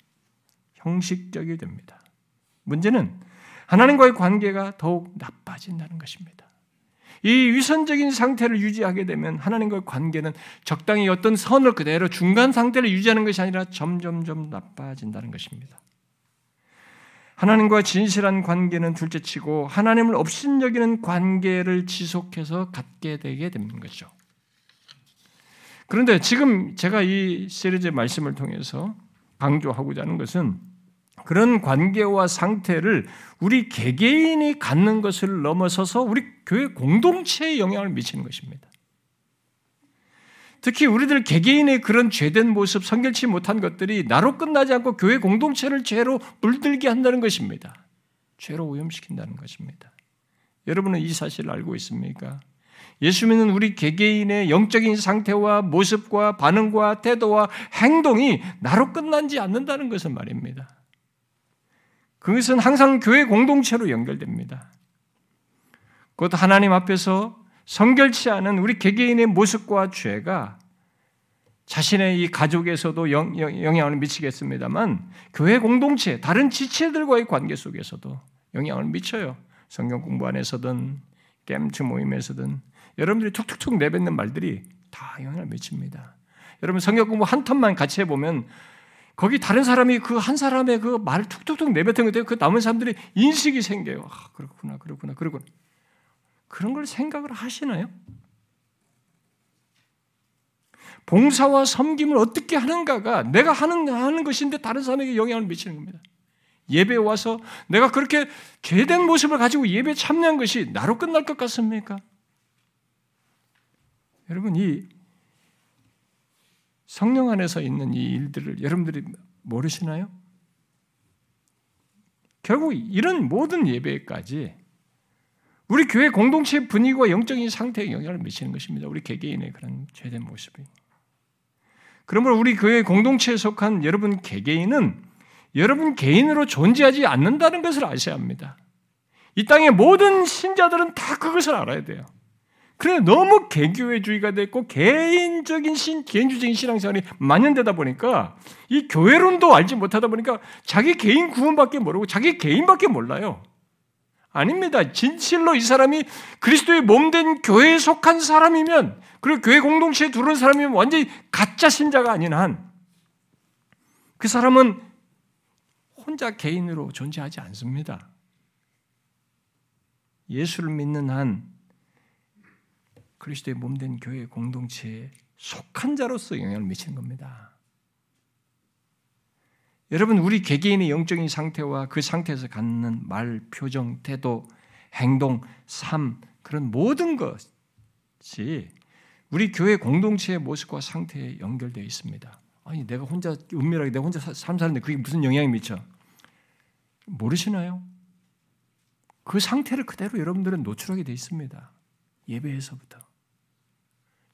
형식적이 됩니다. 문제는 하나님과의 관계가 더욱 나빠진다는 것입니다. 이 위선적인 상태를 유지하게 되면 하나님과의 관계는 적당히 어떤 선을 그대로 중간 상태를 유지하는 것이 아니라 점점점 나빠진다는 것입니다. 하나님과 진실한 관계는 둘째치고 하나님을 업신여기는 관계를 지속해서 갖게 되게 되는 거죠. 그런데 지금 제가 이 시리즈 말씀을 통해서 강조하고자 하는 것은 그런 관계와 상태를 우리 개개인이 갖는 것을 넘어서서 우리 교회 공동체에 영향을 미치는 것입니다. 특히 우리들 개개인의 그런 죄된 모습, 성결치 못한 것들이 나로 끝나지 않고 교회 공동체를 죄로 물들게 한다는 것입니다. 죄로 오염시킨다는 것입니다. 여러분은 이 사실을 알고 있습니까? 예수 믿는 우리 개개인의 영적인 상태와 모습과 반응과 태도와 행동이 나로 끝나지 않는다는 것은 말입니다. 그것은 항상 교회 공동체로 연결됩니다. 곧 하나님 앞에서 성결치 않은 우리 개개인의 모습과 죄가 자신의 이 가족에서도 영, 영향을 미치겠습니다만 교회 공동체, 다른 지체들과의 관계 속에서도 영향을 미쳐요. 성경 공부 안에서든 겜츠 모임에서든 여러분들이 툭툭툭 내뱉는 말들이 다 영향을 미칩니다. 여러분 성경 공부 한 턴만 같이 해보면 거기 다른 사람이 그 한 사람의 그 말을 툭툭툭 내뱉은 것에 그 남은 사람들이 인식이 생겨요. 아, 그렇구나, 그렇구나, 그렇구나. 그런 걸 생각을 하시나요? 봉사와 섬김을 어떻게 하는가가 내가 하는, 하는 것인데 다른 사람에게 영향을 미치는 겁니다. 예배 와서 내가 그렇게 죄된 모습을 가지고 예배 참여한 것이 나로 끝날 것 같습니까? 여러분 이 성령 안에서 있는 이 일들을 여러분들이 모르시나요? 결국 이런 모든 예배까지 우리 교회 공동체 분위기와 영적인 상태에 영향을 미치는 것입니다. 우리 개개인의 그런 죄된 모습이. 그러므로 우리 교회 공동체에 속한 여러분 개개인은 여러분 개인으로 존재하지 않는다는 것을 아셔야 합니다. 이 땅의 모든 신자들은 다 그것을 알아야 돼요. 그래 너무 개교회주의가 됐고 개인적인 신 개인주의적인 신앙생활이 만연되다 보니까 이 교회론도 알지 못하다 보니까 자기 개인 구원밖에 모르고 자기 개인밖에 몰라요. 아닙니다. 진실로 이 사람이 그리스도의 몸된 교회에 속한 사람이면 그리고 교회 공동체에 들어온 사람이면 완전히 가짜 신자가 아닌 한 그 사람은 혼자 개인으로 존재하지 않습니다. 예수를 믿는 한 그리스도의 몸된 교회 공동체에 속한 자로서 영향을 미치는 겁니다. 여러분 우리 개개인의 영적인 상태와 그 상태에서 갖는 말, 표정, 태도, 행동, 삶 그런 모든 것이 우리 교회 공동체의 모습과 상태에 연결되어 있습니다. 아니 내가 혼자 은밀하게 내가 혼자 삶 사는데 그게 무슨 영향이 미쳐? 모르시나요? 그 상태를 그대로 여러분들은 노출하게 되어 있습니다. 예배에서부터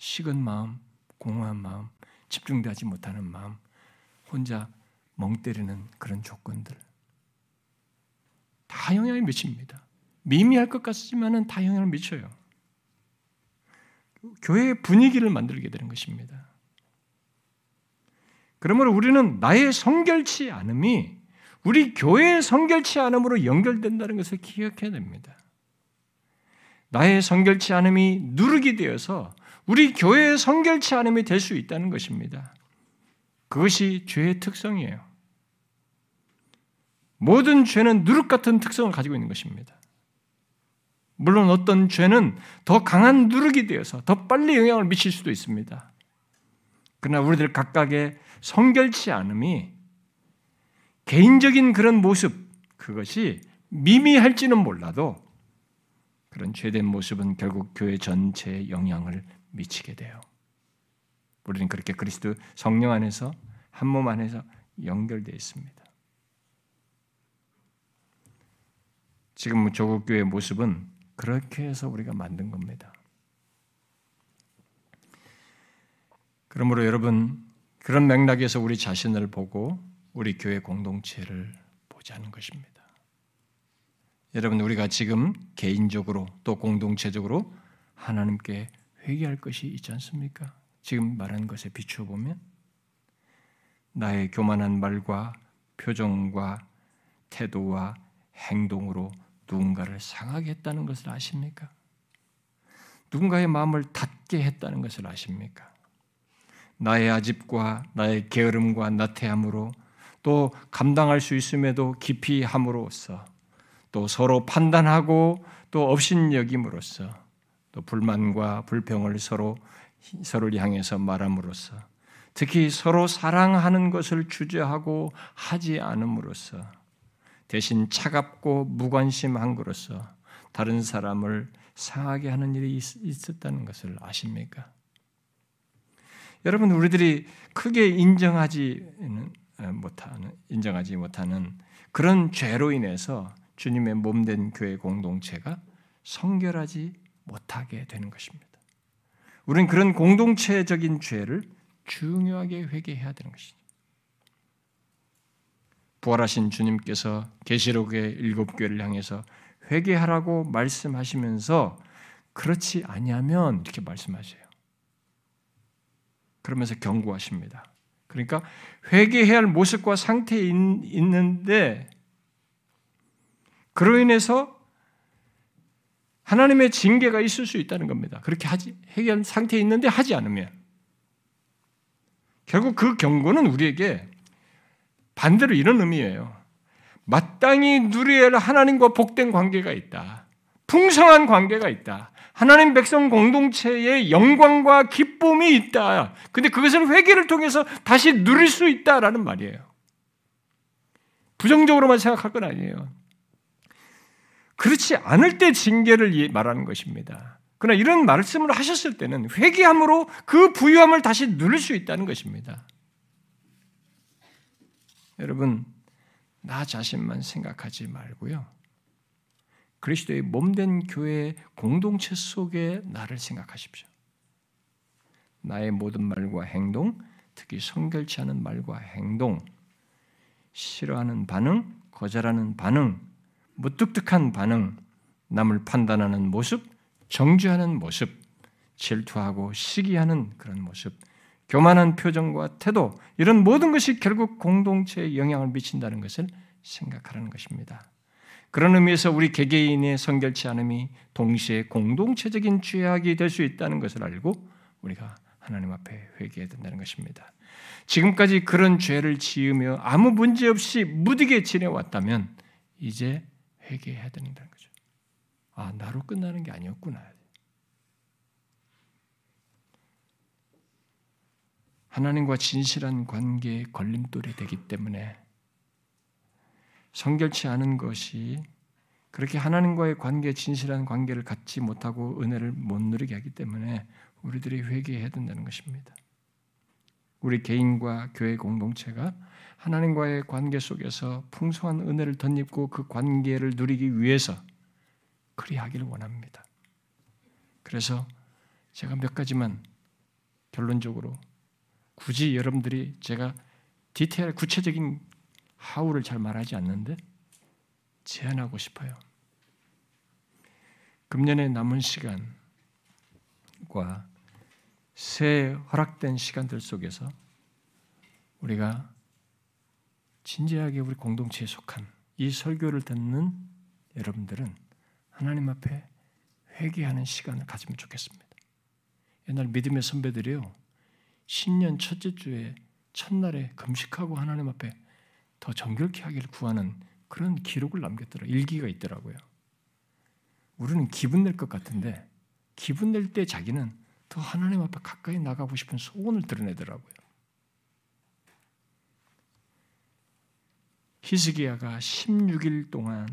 식은 마음, 공허한 마음, 집중되지 못하는 마음, 혼자 멍 때리는 그런 조건들 다 영향을 미칩니다. 미미할 것 같지만은 다 영향을 미쳐요. 교회의 분위기를 만들게 되는 것입니다. 그러므로 우리는 나의 성결치 않음이 우리 교회의 성결치 않음으로 연결된다는 것을 기억해야 됩니다. 나의 성결치 않음이 누르게 되어서 우리 교회의 성결치 않음이 될 수 있다는 것입니다. 그것이 죄의 특성이에요. 모든 죄는 누룩 같은 특성을 가지고 있는 것입니다. 물론 어떤 죄는 더 강한 누룩이 되어서 더 빨리 영향을 미칠 수도 있습니다. 그러나 우리들 각각의 성결치 않음이 개인적인 그런 모습, 그것이 미미할지는 몰라도 그런 죄된 모습은 결국 교회 전체에 영향을 미치게 돼요. 우리는 그렇게 그리스도 성령 안에서 한 몸 안에서 연결되어 있습니다. 지금 조국 교회의 모습은 그렇게 해서 우리가 만든 겁니다. 그러므로 여러분 그런 맥락에서 우리 자신을 보고 우리 교회 공동체를 보자는 것입니다. 여러분 우리가 지금 개인적으로 또 공동체적으로 하나님께 회개할 것이 있지 않습니까? 지금 말한 것에 비추어 보면 나의 교만한 말과 표정과 태도와 행동으로 누군가를 상하게 했다는 것을 아십니까? 누군가의 마음을 닫게 했다는 것을 아십니까? 나의 아집과 나의 게으름과 나태함으로 또 감당할 수 있음에도 깊이 함으로써 또 서로 판단하고 또 업신여김으로써 또 불만과 불평을 서로 서로를 향해서 말함으로써 특히 서로 사랑하는 것을 주저하고 하지 않음으로써 대신 차갑고 무관심한 것으로서 다른 사람을 상하게 하는 일이 있었다는 것을 아십니까? 여러분 우리들이 크게 인정하지 못하는 인정하지 못하는 그런 죄로 인해서 주님의 몸된 교회 공동체가 성결하지 못하게 되는 것입니다. 우리는 그런 공동체적인 죄를 중요하게 회개해야 되는 것이죠. 부활하신 주님께서 계시록의 일곱 교회를 향해서 회개하라고 말씀하시면서 그렇지 아니하면 이렇게 말씀하세요. 그러면서 경고하십니다. 그러니까 회개해야 할 모습과 상태에 있는데 그로 인해서 하나님의 징계가 있을 수 있다는 겁니다. 그렇게 하지 회개한 상태에 있는데 하지 않으면 결국 그 경고는 우리에게 반대로 이런 의미예요. 마땅히 누려야 할 하나님과 복된 관계가 있다. 풍성한 관계가 있다. 하나님 백성 공동체의 영광과 기쁨이 있다. 근데 그것을 회개를 통해서 다시 누릴 수 있다라는 말이에요. 부정적으로만 생각할 건 아니에요. 그렇지 않을 때 징계를 말하는 것입니다. 그러나 이런 말씀을 하셨을 때는 회개함으로 그 부유함을 다시 누릴 수 있다는 것입니다. 여러분, 나 자신만 생각하지 말고요. 그리스도의 몸된 교회 공동체 속에 나를 생각하십시오. 나의 모든 말과 행동, 특히 성결치 않은 말과 행동, 싫어하는 반응, 거절하는 반응, 무뚝뚝한 반응, 남을 판단하는 모습, 정죄하는 모습, 질투하고 시기하는 그런 모습, 교만한 표정과 태도 이런 모든 것이 결국 공동체에 영향을 미친다는 것을 생각하라는 것입니다. 그런 의미에서 우리 개개인의 성결치 않음이 동시에 공동체적인 죄악이 될 수 있다는 것을 알고 우리가 하나님 앞에 회개해야 된다는 것입니다. 지금까지 그런 죄를 지으며 아무 문제 없이 무디게 지내왔다면 이제 회개해야 된다는 거죠. 아, 나로 끝나는 게 아니었구나. 하나님과 진실한 관계에 걸림돌이 되기 때문에 성결치 않은 것이 그렇게 하나님과의 관계, 진실한 관계를 갖지 못하고 은혜를 못 누리게 하기 때문에 우리들이 회개해야 된다는 것입니다. 우리 개인과 교회 공동체가 하나님과의 관계 속에서 풍성한 은혜를 덧입고 그 관계를 누리기 위해서 그리하기를 원합니다. 그래서 제가 몇 가지만 결론적으로 굳이 여러분들이 제가 디테일 구체적인 하우를 잘 말하지 않는데 제안하고 싶어요. 금년의 남은 시간과 새 허락된 시간들 속에서 우리가 진지하게 우리 공동체에 속한 이 설교를 듣는 여러분들은 하나님 앞에 회개하는 시간을 가지면 좋겠습니다. 옛날 믿음의 선배들이요. 신년 첫째 주에 첫날에 금식하고 하나님 앞에 더 정결케 하기를 구하는 그런 기록을 남겼더라. 일기가 있더라고요. 우리는 기분 낼 것 같은데 기분 낼 때 자기는 더 하나님 앞에 가까이 나가고 싶은 소원을 드러내더라고요. 히스기야가 16일 동안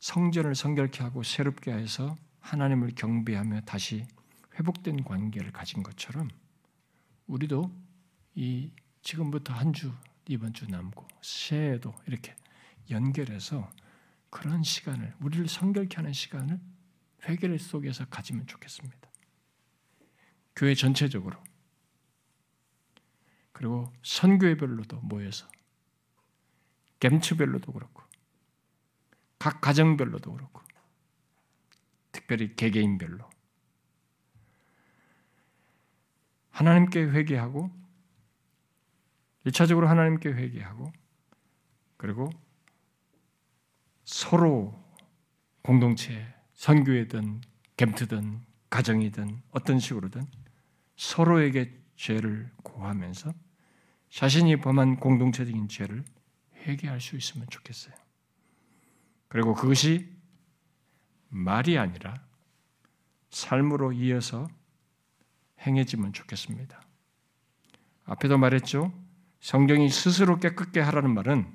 성전을 성결케 하고 새롭게 해서 하나님을 경배하며 다시 회복된 관계를 가진 것처럼 우리도 이 지금부터 한 주, 이번 주 남고 새해에도 이렇게 연결해서 그런 시간을 우리를 성결케 하는 시간을 회개 속에서 가지면 좋겠습니다. 교회 전체적으로 그리고 선교회별로도 모여서 겜츠별로도 그렇고 각 가정별로도 그렇고 특별히 개개인별로. 하나님께 회개하고 일차적으로 하나님께 회개하고 그리고 서로 공동체 선교회든 겜트든 가정이든 어떤 식으로든 서로에게 죄를 고하면서 자신이 범한 공동체적인 죄를 회개할 수 있으면 좋겠어요. 그리고 그것이 말이 아니라 삶으로 이어서 행해지면 좋겠습니다. 앞에도 말했죠. 성경이 스스로 깨끗게 하라는 말은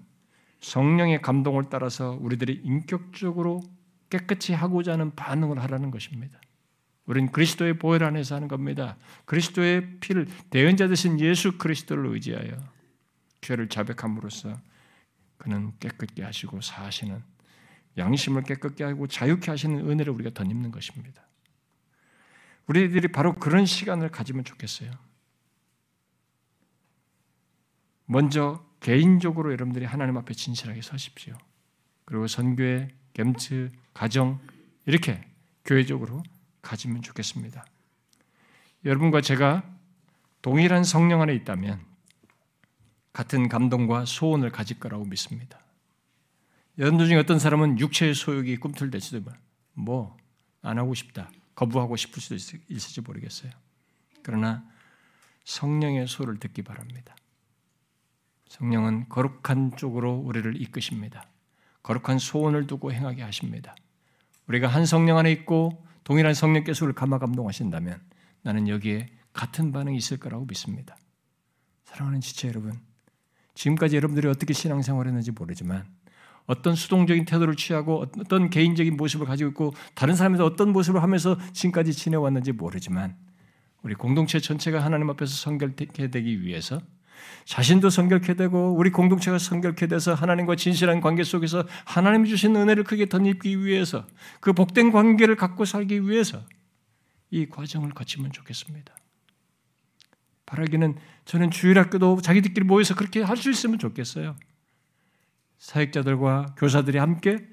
성령의 감동을 따라서 우리들이 인격적으로 깨끗이 하고자 하는 반응을 하라는 것입니다. 우리는 그리스도의 보혈 안에서 하는 겁니다. 그리스도의 피를 대언자 되신 예수 그리스도를 의지하여 죄를 자백함으로써 그는 깨끗게 하시고 사시는 양심을 깨끗게 하고 자유케 하시는 은혜를 우리가 덧입는 것입니다. 우리들이 바로 그런 시간을 가지면 좋겠어요. 먼저 개인적으로 여러분들이 하나님 앞에 진실하게 서십시오. 그리고 선교회, gem츠, 가정 이렇게 교회적으로 가지면 좋겠습니다. 여러분과 제가 동일한 성령 안에 있다면 같은 감동과 소원을 가질 거라고 믿습니다. 여러분들 중에 어떤 사람은 육체의 소욕이 꿈틀대지도 뭐 안 하고 싶다, 거부하고 싶을 수도 있을지 모르겠어요. 그러나 성령의 소를 듣기 바랍니다. 성령은 거룩한 쪽으로 우리를 이끄십니다. 거룩한 소원을 두고 행하게 하십니다. 우리가 한 성령 안에 있고 동일한 성령께서 우리를 감화 감동하신다면 나는 여기에 같은 반응이 있을 거라고 믿습니다. 사랑하는 지체 여러분, 지금까지 여러분들이 어떻게 신앙생활했는지 모르지만 어떤 수동적인 태도를 취하고 어떤 개인적인 모습을 가지고 있고 다른 사람에서 어떤 모습을 하면서 지금까지 지내왔는지 모르지만 우리 공동체 전체가 하나님 앞에서 성결케 되기 위해서 자신도 성결케 되고 우리 공동체가 성결케 돼서 하나님과 진실한 관계 속에서 하나님이 주신 은혜를 크게 덧입기 위해서 그 복된 관계를 갖고 살기 위해서 이 과정을 거치면 좋겠습니다. 바라기는 저는 주일학교도 자기들끼리 모여서 그렇게 할 수 있으면 좋겠어요. 사역자들과 교사들이 함께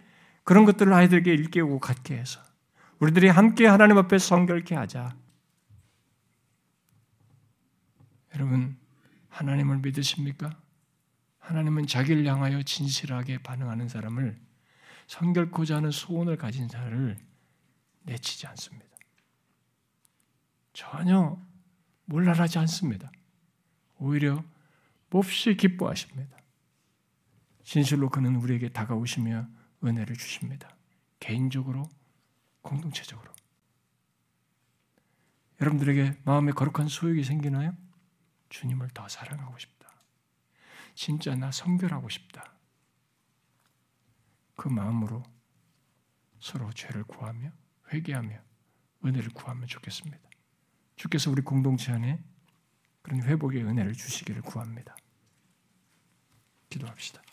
그런 것들을 아이들에게 일깨우고 갖게 해서 우리들이 함께 하나님 앞에 성결케 하자. 여러분 하나님을 믿으십니까? 하나님은 자기를 향하여 진실하게 반응하는 사람을 성결코자 하는 소원을 가진 자를 내치지 않습니다. 전혀 몰랄하지 않습니다. 오히려 몹시 기뻐하십니다. 진실로 그는 우리에게 다가오시며 은혜를 주십니다. 개인적으로, 공동체적으로. 여러분들에게 마음에 거룩한 소욕이 생기나요? 주님을 더 사랑하고 싶다. 진짜 나 성결하고 싶다. 그 마음으로 서로 죄를 구하며 회개하며 은혜를 구하면 좋겠습니다. 주께서 우리 공동체 안에 그런 회복의 은혜를 주시기를 구합니다. 기도합시다.